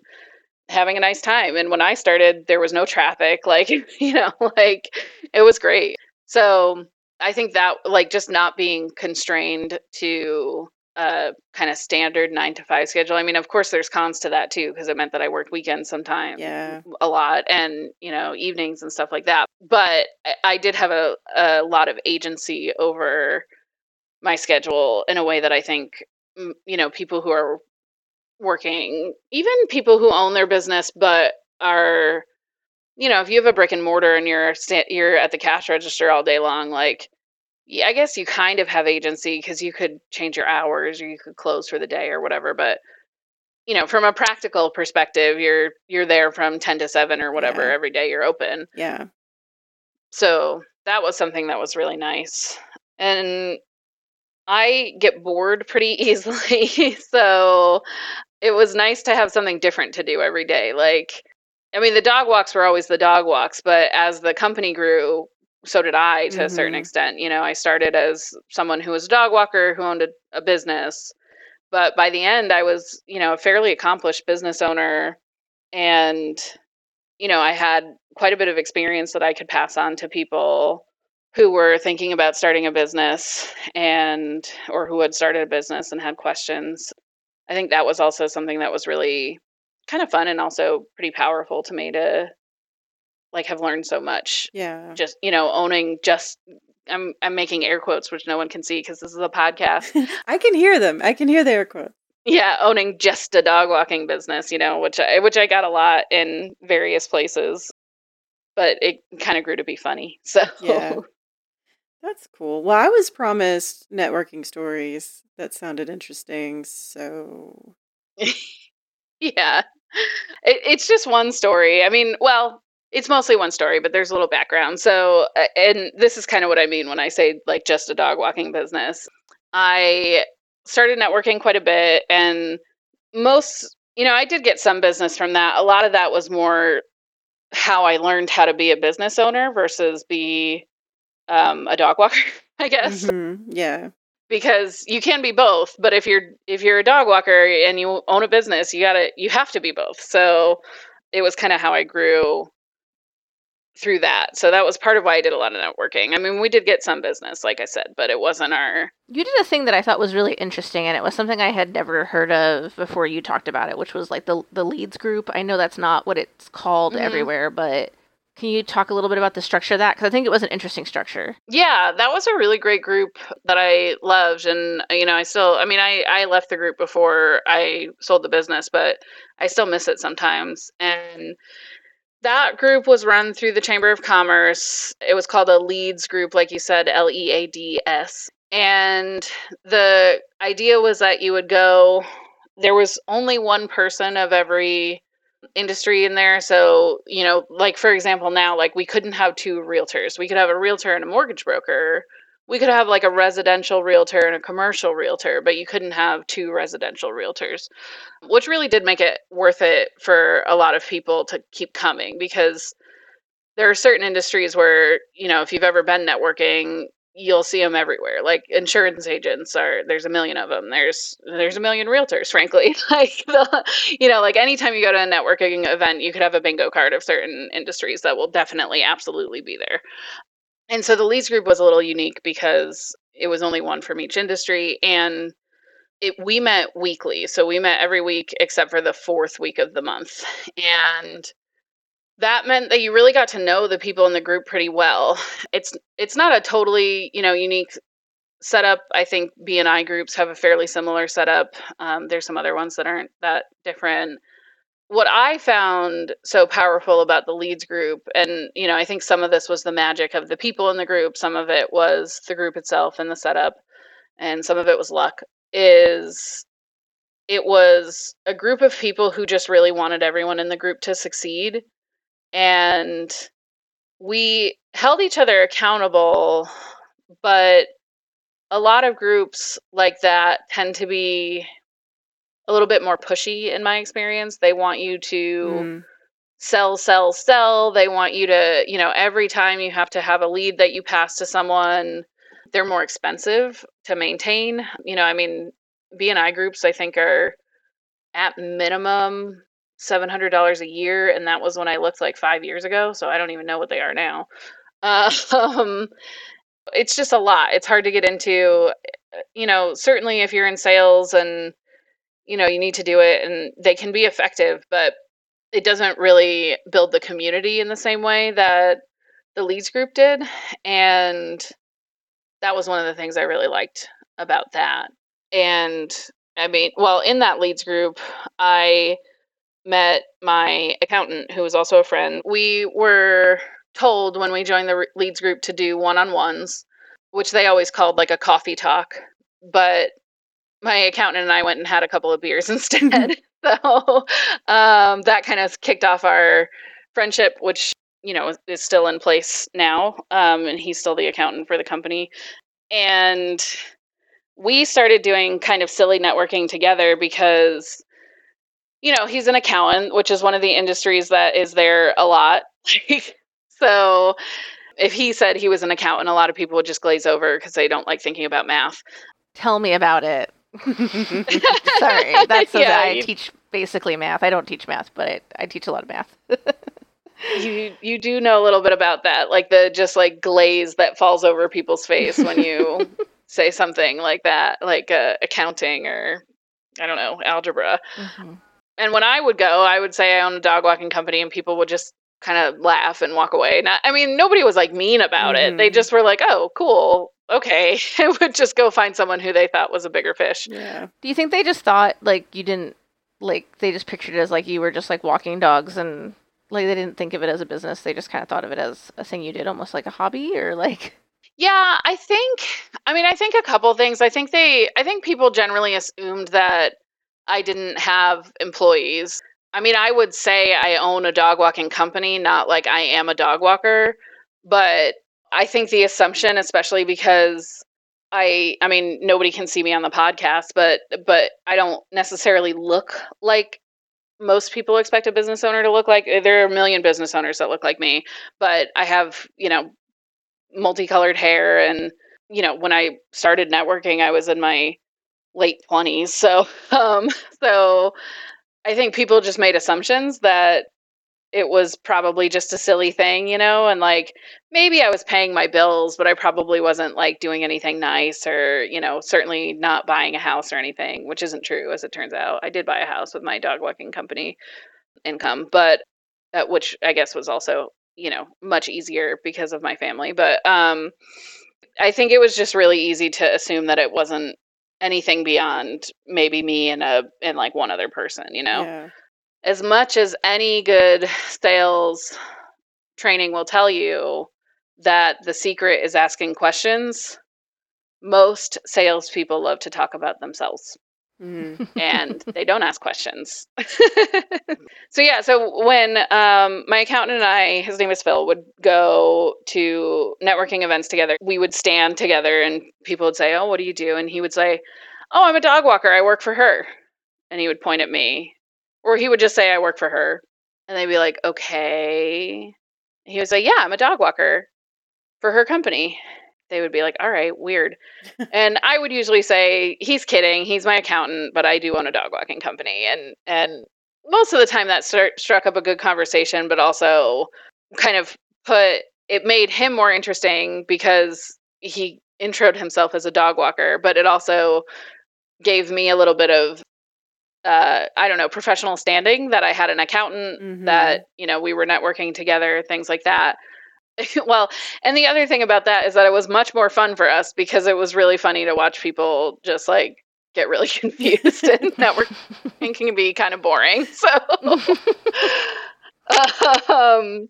having a nice time. And when I started, there was no traffic. [laughs] Like, you know, like it was great. So I think that like just not being constrained to a kind of standard nine to five schedule. I mean, of course, there's cons to that too, because it meant that I worked weekends sometimes yeah. a lot and you know evenings and stuff like that but I- i did have a, a lot of agency over my schedule in a way that i think mm, you know people who are working even people who own their business but are you know if you have a brick and mortar and you're you're at the cash register all day long like yeah, I guess you kind of have agency because you could change your hours or you could close for the day or whatever. But you know, from a practical perspective, you're you're there from ten to seven or whatever Yeah. every day you're open. Yeah. So that was something that was really nice. And I get bored pretty [laughs] easily. so it was nice to have something different to do every day. Like I mean, the dog walks were always the dog walks, but as the company grew, so did I to a certain Mhm. extent. You know, I started as someone who was a dog walker who owned a, a business, but by the end, I was, you know, a fairly accomplished business owner, and you know, I had quite a bit of experience that I could pass on to people who were thinking about starting a business and or who had started a business and had questions. I think that was also something that was really kind of fun and also pretty powerful to me to like have learned so much Yeah. just you know owning just i'm i'm making air quotes which no one can see because this is a podcast [laughs] I can hear them. I can hear the air quote. yeah owning just a dog walking business you know which i which i got a lot in various places but it kind of grew to be funny [laughs] so Yeah. That's cool. Well, I was promised networking stories that sounded interesting, so [laughs] yeah it, it's just one story i mean well it's mostly one story but there's a little background. So uh, and this is kind of what i mean when i say like just a dog walking business. I started networking quite a bit and most you know i did get some business from that. A lot of that was more how i learned how to be a business owner versus be um, a dog walker [laughs] i guess. Mhm, yeah. because you can be both but if you're if you're a dog walker and you own a business you gotta you have to be both. So it was kind of how i grew through that so that was part of why i did a lot of networking i mean we did get some business like i said but it wasn't our You did a thing that I thought was really interesting, and it was something I had never heard of before you talked about it, which was like the the leads group. I know that's not what it's called Mhm. everywhere, but can you talk a little bit about the structure of that? Because I think it was an interesting structure. yeah that was a really great group that i loved and you know i still i mean i i left the group before i sold the business but i still miss it sometimes and that group was run through the chamber of commerce. It was called a leads group like you said l-e-a-d-s and the idea was that you would go there was only one person of every industry in there. So you know like for example now like we couldn't have two realtors. We could have a realtor and a mortgage broker we could have like a residential realtor and a commercial realtor but you couldn't have two residential realtors which really did make it worth it for a lot of people to keep coming because there are certain industries where you know if you've ever been networking you'll see them everywhere. Like insurance agents are there's a million of them there's there's a million realtors [laughs] frankly. Like the, you know like anytime you go to a networking event you could have a bingo card of certain industries that will definitely absolutely be there and so the leads group was a little unique because it was only one from each industry and it we met weekly. So we met every week except for the fourth week of the month. And that meant that you really got to know the people in the group pretty well. It's it's not a totally you know unique setup. I think bni groups have a fairly similar setup. Um, there's some other ones that aren't that different what i found so powerful about the leads group and you know i think some of this was the magic of the people in the group some of it was the group itself and the setup and some of it was luck is it was a group of people who just really wanted everyone in the group to succeed and we held each other accountable but a lot of groups like that tend to be a little bit more pushy in my experience. They want you to Mm, sell sell sell. They want you to you know every time you have to have a lead that you pass to someone they're more expensive to maintain. You know i mean bni groups i think are at minimum $700 a year and that was when i looked like five years ago so i don't even know what they are now. [laughs] Um, it's just a lot. It's hard to get into you know certainly if you're in sales and you know you need to do it and they can be effective but it doesn't really build the community in the same way that the leads group did and that was one of the things i really liked about that. And i mean well in that leads group i met my accountant who was also a friend. We were told when we joined the leads group to do one-on-ones which they always called like a coffee talk but my accountant and i went and had a couple of beers [laughs] instead so um, that kind of kicked off our friendship which you know is still in place now um, and he's still the accountant for the company and we started doing kind of silly networking together because you know, he's an accountant, which is one of the industries that is there a lot. [laughs] so if he said he was an accountant, a lot of people would just glaze over because they don't like thinking about math. Tell me about it. [laughs] Sorry, that's so Yeah, I you- teach basically math. I don't teach math, but I, I teach a lot of math. [laughs] you you do know a little bit about that, like the just like glaze that falls over people's face when you [laughs] say something like that, like uh, accounting or I don't know algebra. Mhm. And when I would go, I would say I own a dog walking company, and people would just kind of laugh and walk away. Not, I mean, nobody was like mean about it. They Mhm. just were like, "Oh, cool, okay." [laughs] and would just go find someone who they thought was a bigger fish. Yeah. Do you think they just thought like you didn't like they just pictured it as like you were just like walking dogs and like they didn't think of it as a business. They just kind of thought of it as a thing you did, almost like a hobby or like. [laughs] Yeah, I think I mean I think a couple things. I think they I think people generally assumed that I didn't have employees. I mean, I would say I own a dog walking company, not like I am a dog walker, but I think the assumption especially because I I mean, nobody can see me on the podcast, but but I don't necessarily look like most people expect a business owner to look like. There are a million business owners that look like me, but I have, you know, multicolored hair and you know when i started networking i was in my late 20s so [laughs] um so i think people just made assumptions that it was probably just a silly thing you know and like maybe i was paying my bills but i probably wasn't like doing anything nice or you know certainly not buying a house or anything which isn't true as it turns out. I did buy a house with my dog walking company income but which i guess was also you know much easier because of my family but um i think it was just really easy to assume that it wasn't anything beyond maybe me and a and like one other person you know Yeah. as much as any good sales training will tell you that the secret is asking questions most salespeople love to talk about themselves Mhm. and they don't ask questions. [laughs] so yeah, so when um, my accountant and I, his name is Phil, would go to networking events together, we would stand together, and people would say, "Oh, what do you do?" And he would say, "Oh, I'm a dog walker. I work for her." And he would point at me, or he would just say, "I work for her," and they'd be like, "Okay." And he would say, "Yeah, I'm a dog walker for her company." They would be like, "All right, weird." [laughs] and I would usually say, "He's kidding. He's my accountant, but I do own a dog walking company." And and most of the time that start, struck up a good conversation, but also kind of put it made him more interesting because he introed himself as a dog walker, but it also gave me a little bit of uh, I don't know professional standing that I had an accountant Mhm. that you know we were networking together, things like that. [laughs] well, and the other thing about that is that it was much more fun for us because it was really funny to watch people just like get really [laughs] confused and [laughs] networking can be kind of boring. So, um,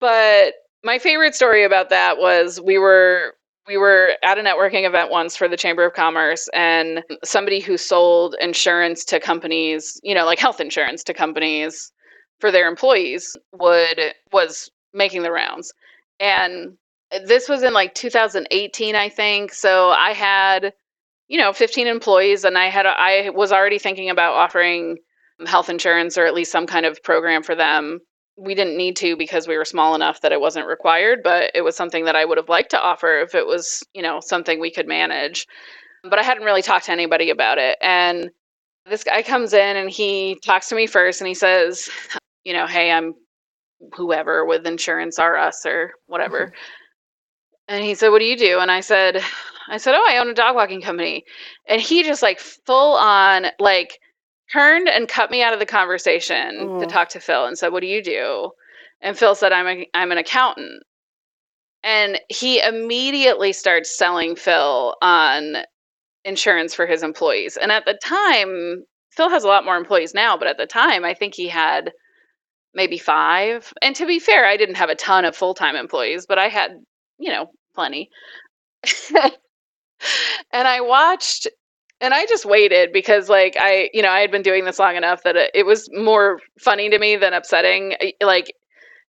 but my favorite story about that was we were we were at a networking event once for the Chamber of Commerce, and somebody who sold insurance to companies, you know, like health insurance to companies for their employees, would was making the rounds, and this was in like 2018, I think. So I had, you know, 15 employees, and I had I was already thinking about offering health insurance or at least some kind of program for them we didn't need to because we were small enough that it wasn't required, but it was something that I would have liked to offer if it was, you know, something we could manage. But I hadn't really talked to anybody about it. And this guy comes in and he talks to me first and he says, you know, hey, I'm whoever with insurance or us or whatever. Mm-hmm. And he said, "What do you do?" And I said, "I said, oh, I own a dog walking company." And he just like full on like turned and cut me out of the conversation to Oh. talk to Phil and said, "What do you do?" And Phil said, "I'm a I'm an accountant." And he immediately starts selling Phil on insurance for his employees. And at the time, Phil has a lot more employees now, but at the time, I think he had maybe five. And to be fair, I didn't have a ton of full time employees, but I had, you know, plenty. [laughs] and I watched and I just waited because like I, you know, I had been doing this long enough that it, it was more funny to me than upsetting. Like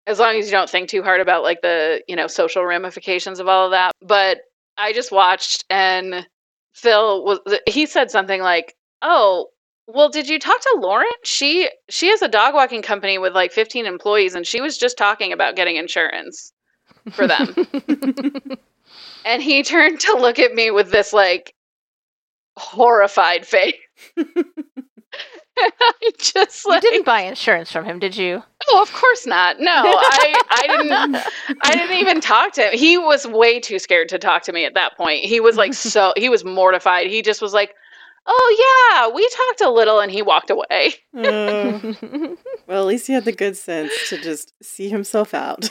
as long as you don't think too hard about like the, you know, social ramifications of all of that. But I just watched and Phil was he said something like, "Oh, Well, did you talk to Lauren? She she has a dog walking company with like 15 employees and she was just talking about getting insurance for them. [laughs] and he turned to look at me with this like horrified face. [laughs] [laughs] I just like you didn't buy insurance from him, did you? Oh, of course not. No, I, I didn't. I didn't even talk to him. He was way too scared to talk to me at that point. He was like so. He was mortified. He just was like, "Oh yeah, we talked a little," and he walked away. Uh, well, at least he had the good sense to just see himself out.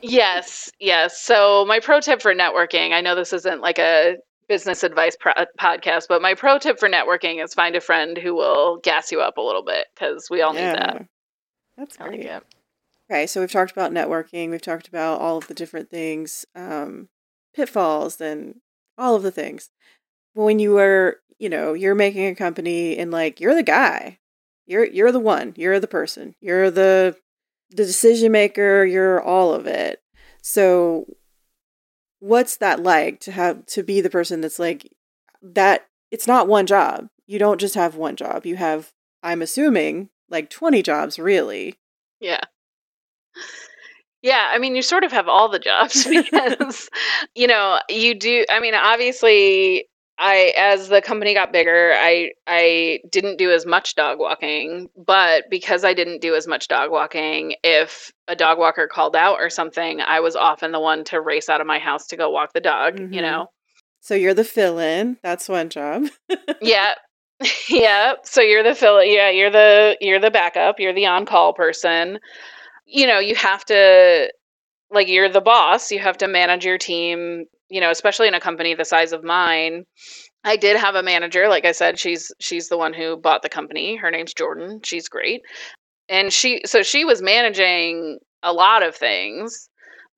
yes, yes. So my pro tip for networking. I know this isn't like a business advice pro- podcast, but my pro tip for networking is find a friend who will gas you up a little bit because we all yeah, need that. That's great. Like okay, so we've talked about networking. We've talked about all of the different things, um, pitfalls, and all of the things. When you are, you know, you're making a company and like you're the guy, you're you're the one, you're the person, you're the the decision maker, you're all of it. So what's that like to have to be the person that's like that it's not one job. You don't just have one job. You have i'm assuming like 20 jobs really. Yeah. Yeah i mean you sort of have all the jobs [laughs] because you know you do i mean obviously I as the company got bigger, I I didn't do as much dog walking, but because I didn't do as much dog walking, if a dog walker called out or something, I was often the one to race out of my house to go walk the dog, mm-hmm. you know. So you're the fill-in. That's one job. [laughs] yeah. [laughs] yeah. So you're the fill yeah, you're the you're the backup, you're the on-call person. You know, you have to like you're the boss, you have to manage your team you know, especially in a company the size of mine, I did have a manager. Like I said, she's she's the one who bought the company. Her name's Jordan. She's great. And she so she was managing a lot of things.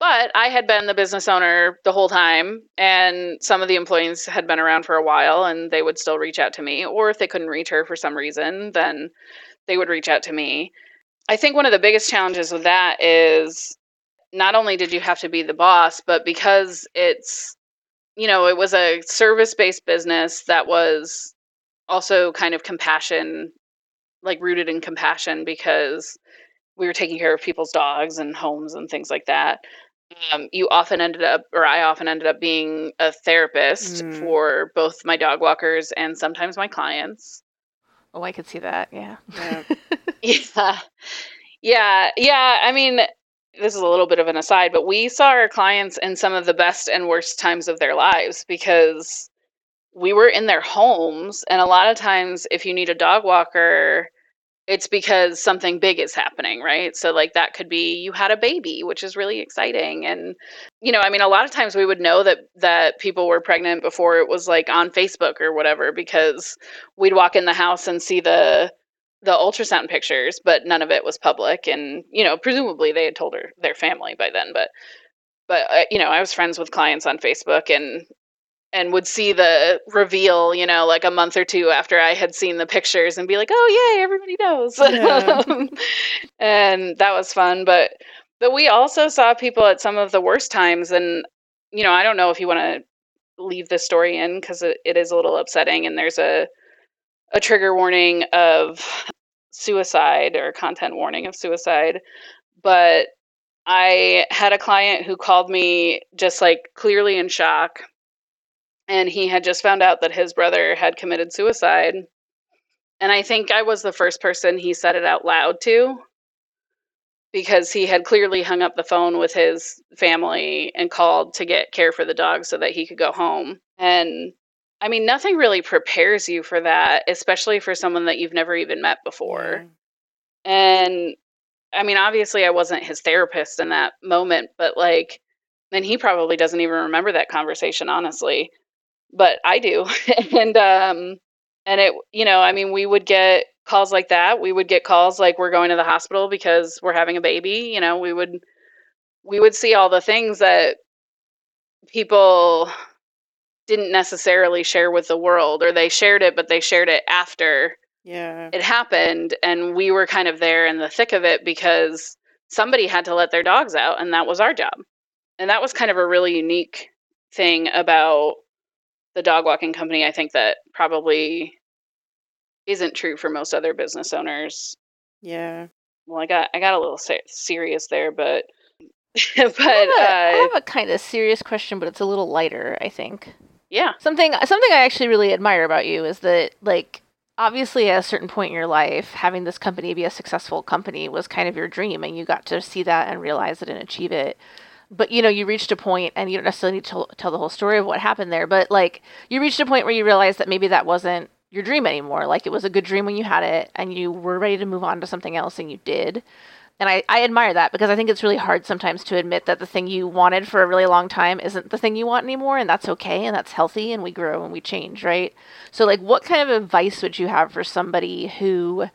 But I had been the business owner the whole time, and some of the employees had been around for a while, and they would still reach out to me. Or if they couldn't reach her for some reason, then they would reach out to me. I think one of the biggest challenges with that is not only did you have to be the boss, but because it's, you know, it was a service based business that was also kind of compassion, like rooted in compassion because we were taking care of people's dogs and homes and things like that. Um, you often ended up, or I often ended up being a therapist mm. for both my dog walkers and sometimes my clients. Oh, I could see that. Yeah. Yeah. [laughs] yeah. Yeah. Yeah. I mean, this is a little bit of an aside, but we saw our clients in some of the best and worst times of their lives because we were in their homes. And a lot of times, if you need a dog walker, it's because something big is happening, right? So, like, that could be you had a baby, which is really exciting. And, you know, I mean, a lot of times we would know that that people were pregnant before it was like on Facebook or whatever because we'd walk in the house and see the the ultrasound pictures, but none of it was public. And you know, presumably they had told her their family by then. But but uh, you know, I was friends with clients on Facebook and and would see the reveal, you know, like a month or two after I had seen the pictures and be like, "Oh yay, everybody knows," [laughs] yeah. and that was fun. But but we also saw people at some of the worst times, and you know, I don't know if you want to leave this story in because it, it is a little upsetting, and there's a a trigger warning of suicide or content warning of suicide. But I had a client who called me just like clearly in shock. And he had just found out that his brother had committed suicide. And I think I was the first person he said it out loud to because he had clearly hung up the phone with his family and called to get care for the dog so that he could go home. And I mean, nothing really prepares you for that, especially for someone that you've never even met before. Yeah. And I mean, obviously, I wasn't his therapist in that moment, but like, then he probably doesn't even remember that conversation, honestly. But I do. [laughs] and, um, and it, you know, I mean, we would get calls like that. We would get calls like we're going to the hospital because we're having a baby. You know, we would, we would see all the things that people didn't necessarily share with the world or they shared it but they shared it after yeah it happened and we were kind of there in the thick of it because somebody had to let their dogs out and that was our job and that was kind of a really unique thing about the dog walking company i think that probably isn't true for most other business owners. Yeah. Well, I got I got a little serious there, but [laughs] but I have, a, I uh, have a kind of serious question, but it's a little lighter, I think. Yeah, Something something I actually really admire about you is that like obviously at a certain point in your life, having this company be a successful company was kind of your dream and you got to see that and realize it and achieve it. But you know, you reached a point and you don't necessarily need to tell, tell the whole story of what happened there, but like you reached a point where you realized that maybe that wasn't your dream anymore. Like it was a good dream when you had it and you were ready to move on to something else and you did. And I, I admire that because I think it's really hard sometimes to admit that the thing you wanted for a really long time isn't the thing you want anymore, and that's okay and that's healthy and we grow and we change, right? So, like, what kind of advice would you have for somebody who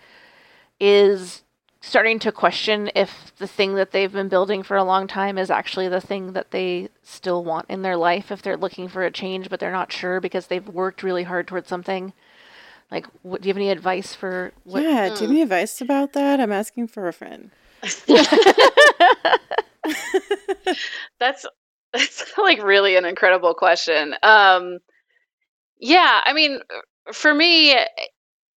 is starting to question if the thing that they've been building for a long time is actually the thing that they still want in their life? If they're looking for a change but they're not sure because they've worked really hard towards something? Like, what, do you have any advice for what? yeah. Do you have any hmm. advice about that? I'm asking for a friend. [laughs] that's that's like really an incredible question. Um, yeah, I mean, for me,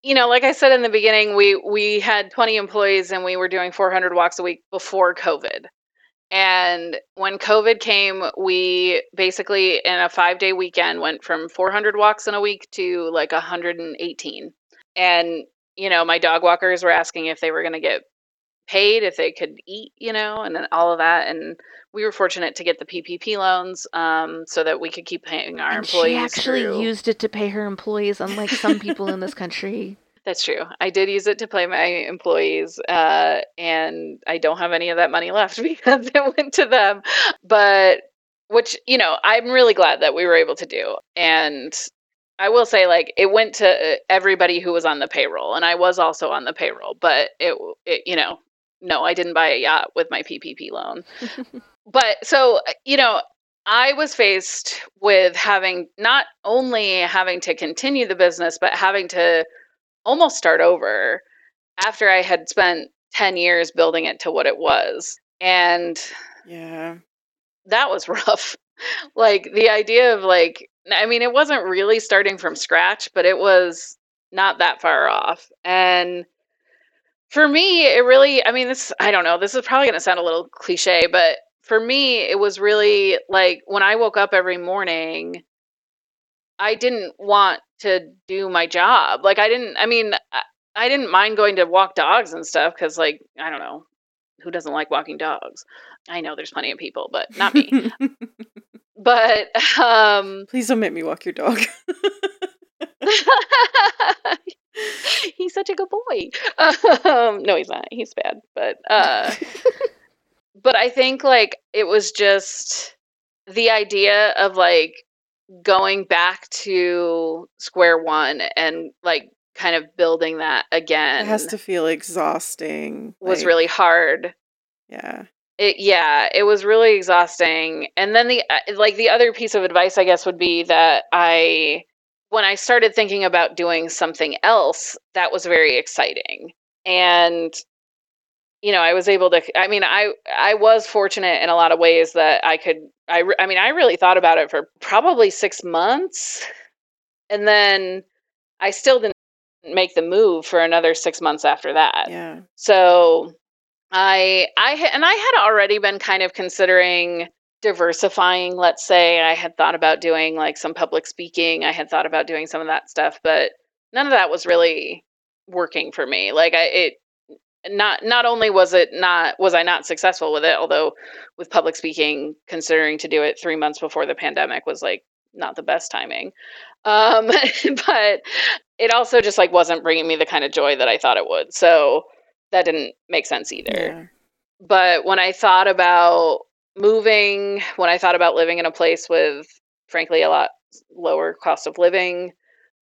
you know, like I said in the beginning, we we had 20 employees and we were doing 400 walks a week before COVID. And when COVID came, we basically in a 5-day weekend went from 400 walks in a week to like 118. And you know, my dog walkers were asking if they were going to get paid, if they could eat, you know, and then all of that. And we were fortunate to get the PPP loans um, so that we could keep paying our And employees. she actually through- used it to pay her employees, unlike some people in this country. [laughs] That's true. I did use it to pay my employees, uh, and I don't have any of that money left [laughs] because it went to them. But which you know, I'm really glad that we were able to do. And I will say, like, it went to uh, everybody who was on the payroll, and I was also on the payroll. But it, it you know, no, I didn't buy a yacht with my PPP loan. [laughs] but so you know. I was faced with having not only having to continue the business, but having to almost start over after I had spent 10 years building it to what it was. And Yeah. that was [laughs] rough. like the idea of like I mean it wasn't really starting from scratch, but it was not that far off. And for me, it really I mean this I don't know, this is probably going to sound a little cliche, but for me it was really like when I woke up every morning I didn't want to do my job. Like I didn't I mean I, I didn't mind going to walk dogs and stuff cuz like I don't know who doesn't like walking dogs. I know there's plenty of people, but not me. [laughs] but um Please don't make me walk your dog. [laughs] [laughs] [laughs] he's such a good boy. Um, no, he's not. He's bad. But uh, [laughs] but I think like it was just the idea of like going back to square one and like kind of building that again it has to feel exhausting. was like, really hard. Yeah. It, yeah, it was really exhausting. And then the uh, like the other piece of advice I guess would be that I when I started thinking about doing something else, that was very exciting. And you know, I was able to I mean, I I was fortunate in a lot of ways that I could I I mean, I really thought about it for probably 6 months. And then I still didn't make the move for another 6 months after that. Yeah. So I I and I had already been kind of considering diversifying, let's say. I had thought about doing like some public speaking. I had thought about doing some of that stuff, but none of that was really working for me. Like I it not not only was it not was I not successful with it, although with public speaking considering to do it 3 months before the pandemic was like not the best timing. Um [laughs] but it also just like wasn't bringing me the kind of joy that I thought it would. So that didn't make sense either. Yeah. But when I thought about moving, when I thought about living in a place with, frankly, a lot lower cost of living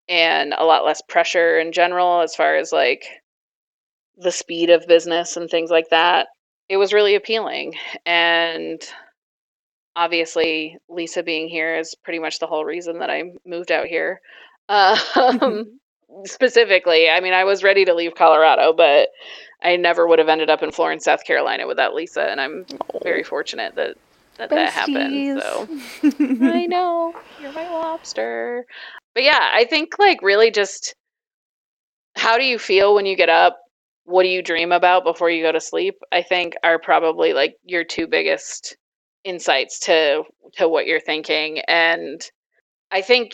and a lot less pressure in general, as far as like the speed of business and things like that, it was really appealing. And obviously, Lisa being here is pretty much the whole reason that I moved out here. [laughs] Um, [laughs] specifically, I mean, I was ready to leave Colorado, but I never would have ended up in Florence, South Carolina without Lisa, and I'm very oh. fortunate that that, that happened. So I know [laughs] you're my lobster, but yeah, I think like really just how do you feel when you get up? What do you dream about before you go to sleep? I think are probably like your two biggest insights to to what you're thinking and I think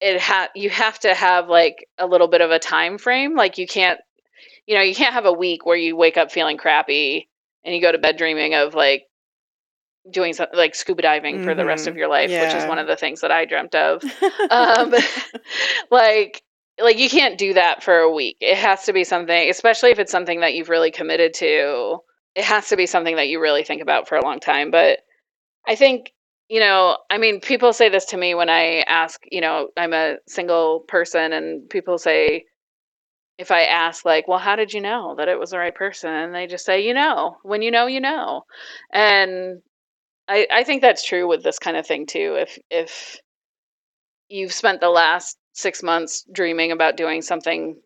it ha you have to have like a little bit of a time frame. Like you can't you know you can't have a week where you wake up feeling crappy and you go to bed dreaming of like doing something like scuba diving for the rest Mhm. of your life which is one of the things that i dreamt of. [laughs] Um [laughs] like like you can't do that for a week. It has to be something especially if it's something that you've really committed to it has to be something that you really think about for a long time. But i think you know i mean people say this to me when i ask you know i'm a single person and people say if i ask like well how did you know that it was the right person and they just say you know when you know you know and i i think that's true with this kind of thing too if if you've spent the last six months dreaming about doing something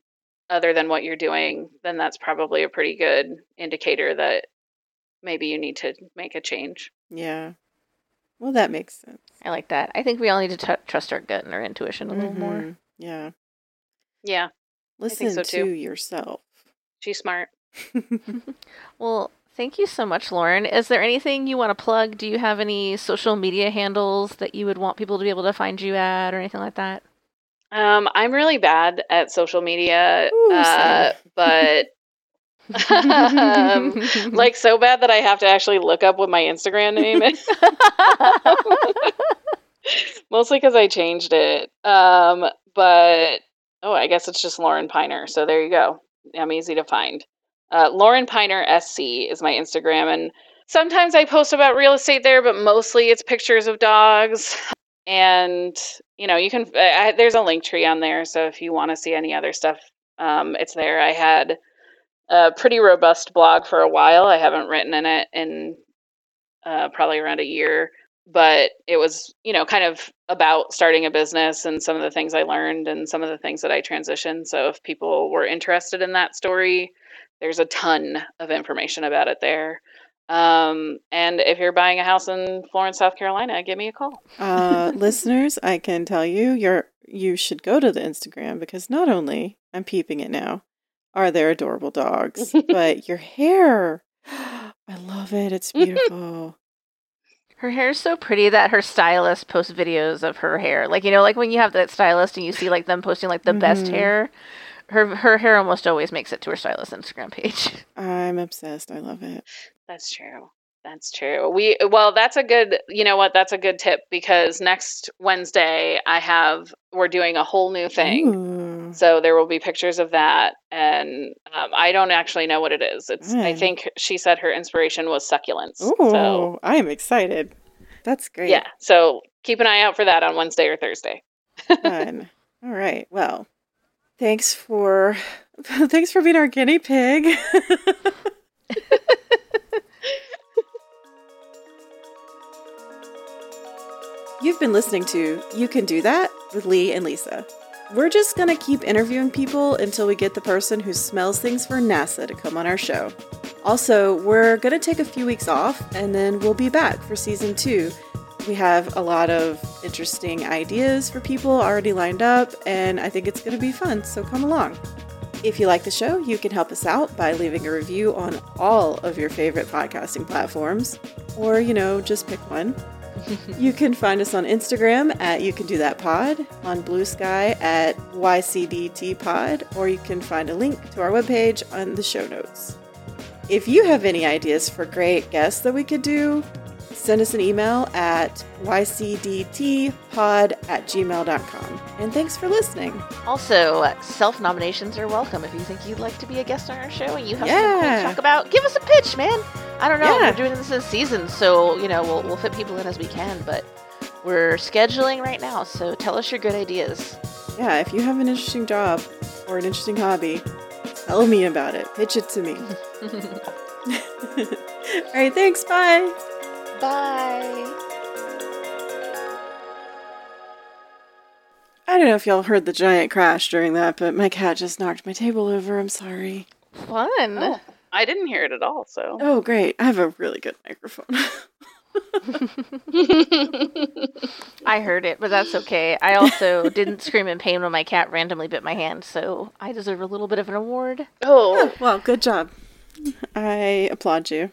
other than what you're doing, then that's probably a pretty good indicator that maybe you need to make a change. yeah. Well, that makes sense. I like that. I think we all need to t- trust our gut and our intuition a little more. Mhm. Yeah. Yeah, Listen so, to too. yourself. she's smart. [laughs] Well, thank you so much, Lauren. Is there anything you want to plug? Do you have any social media handles that you would want people to be able to find you at or anything like that? Um, I'm really bad at social media, Ooh, uh, but um, like so bad that I have to actually look up what my Instagram name is. [laughs] Mostly because I changed it. Um, but oh, I guess it's just Lauren Piner. So there you go. I'm easy to find. Uh, Lauren Piner SC is my Instagram, and sometimes I post about real estate there, but mostly it's pictures of dogs. And you know, you can. I, there's a link tree on there, so if you want to see any other stuff, um, it's there. I had a pretty robust blog for a while. I haven't written in it in uh, probably around a year, but it was, you know, kind of about starting a business and some of the things I learned and some of the things that I transitioned. So if people were interested in that story, there's a ton of information about it there. Um, and if you're buying a house in Florence, South Carolina, give me a call. Uh, [laughs] listeners, I can tell you, you're you should go to the Instagram because not only I'm peeping it now, are there adorable dogs, [laughs] but your hair, [gasps] I love it. It's [laughs] beautiful. Her hair is so pretty that her stylist posts videos of her hair. Like you know, like when you have that stylist and you see like them posting like the best Mhm. hair. Her her hair almost always makes it to her stylist Instagram page. [laughs] I'm obsessed. I love it. That's true. That's true. We well, that's a good. You know what? That's a good tip because next Wednesday I have we're doing a whole new thing. Ooh. So there will be pictures of that, and um, I don't actually know what it is. It's I Mm. think she said her inspiration was succulents. Ooh, So I am excited. That's great. yeah, so keep an eye out for that on Wednesday or Thursday. [laughs] Fun. All right. Well, thanks for [laughs] thanks for being our guinea pig. [laughs] You've been listening to You Can Do That with Lee and Lisa. We're just going to keep interviewing people until we get the person who smells things for NASA to come on our show. Also, we're going to take a few weeks off and then we'll be back for season two. We have a lot of interesting ideas for people already lined up, and I think it's going to be fun, so come along. If you like the show, you can help us out by leaving a review on all of your favorite podcasting platforms, or, you know, just pick one. [laughs] You can find us on Instagram at You Can Do That Pod, on Blue Sky at YCDT Pod, or you can find a link to our webpage on the show notes. If you have any ideas for great guests that we could do, send us an email at ycdtpod at gmail.com. And thanks for listening. Also, self nominations are welcome. If you think you'd like to be a guest on our show and you have something cool to talk about, give us a pitch, man. I don't know. Yeah. We're doing this in season, so you know we'll we'll fit people in as we can, but we're scheduling right now. So tell us your good ideas. Yeah, if you have an interesting job or an interesting hobby, tell me about it. Pitch it to me. [laughs] [laughs] All right, thanks. Bye. Bye. I don't know if y'all heard the giant crash during that, but my cat just knocked my table over. I'm sorry. Fun. Oh, I didn't hear it at all. So Oh, great. I have a really good microphone. [laughs] I heard it, but that's okay. I also didn't scream in pain when my cat randomly bit my hand, so I deserve a little bit of an award. Oh, oh Well, good job. I applaud you.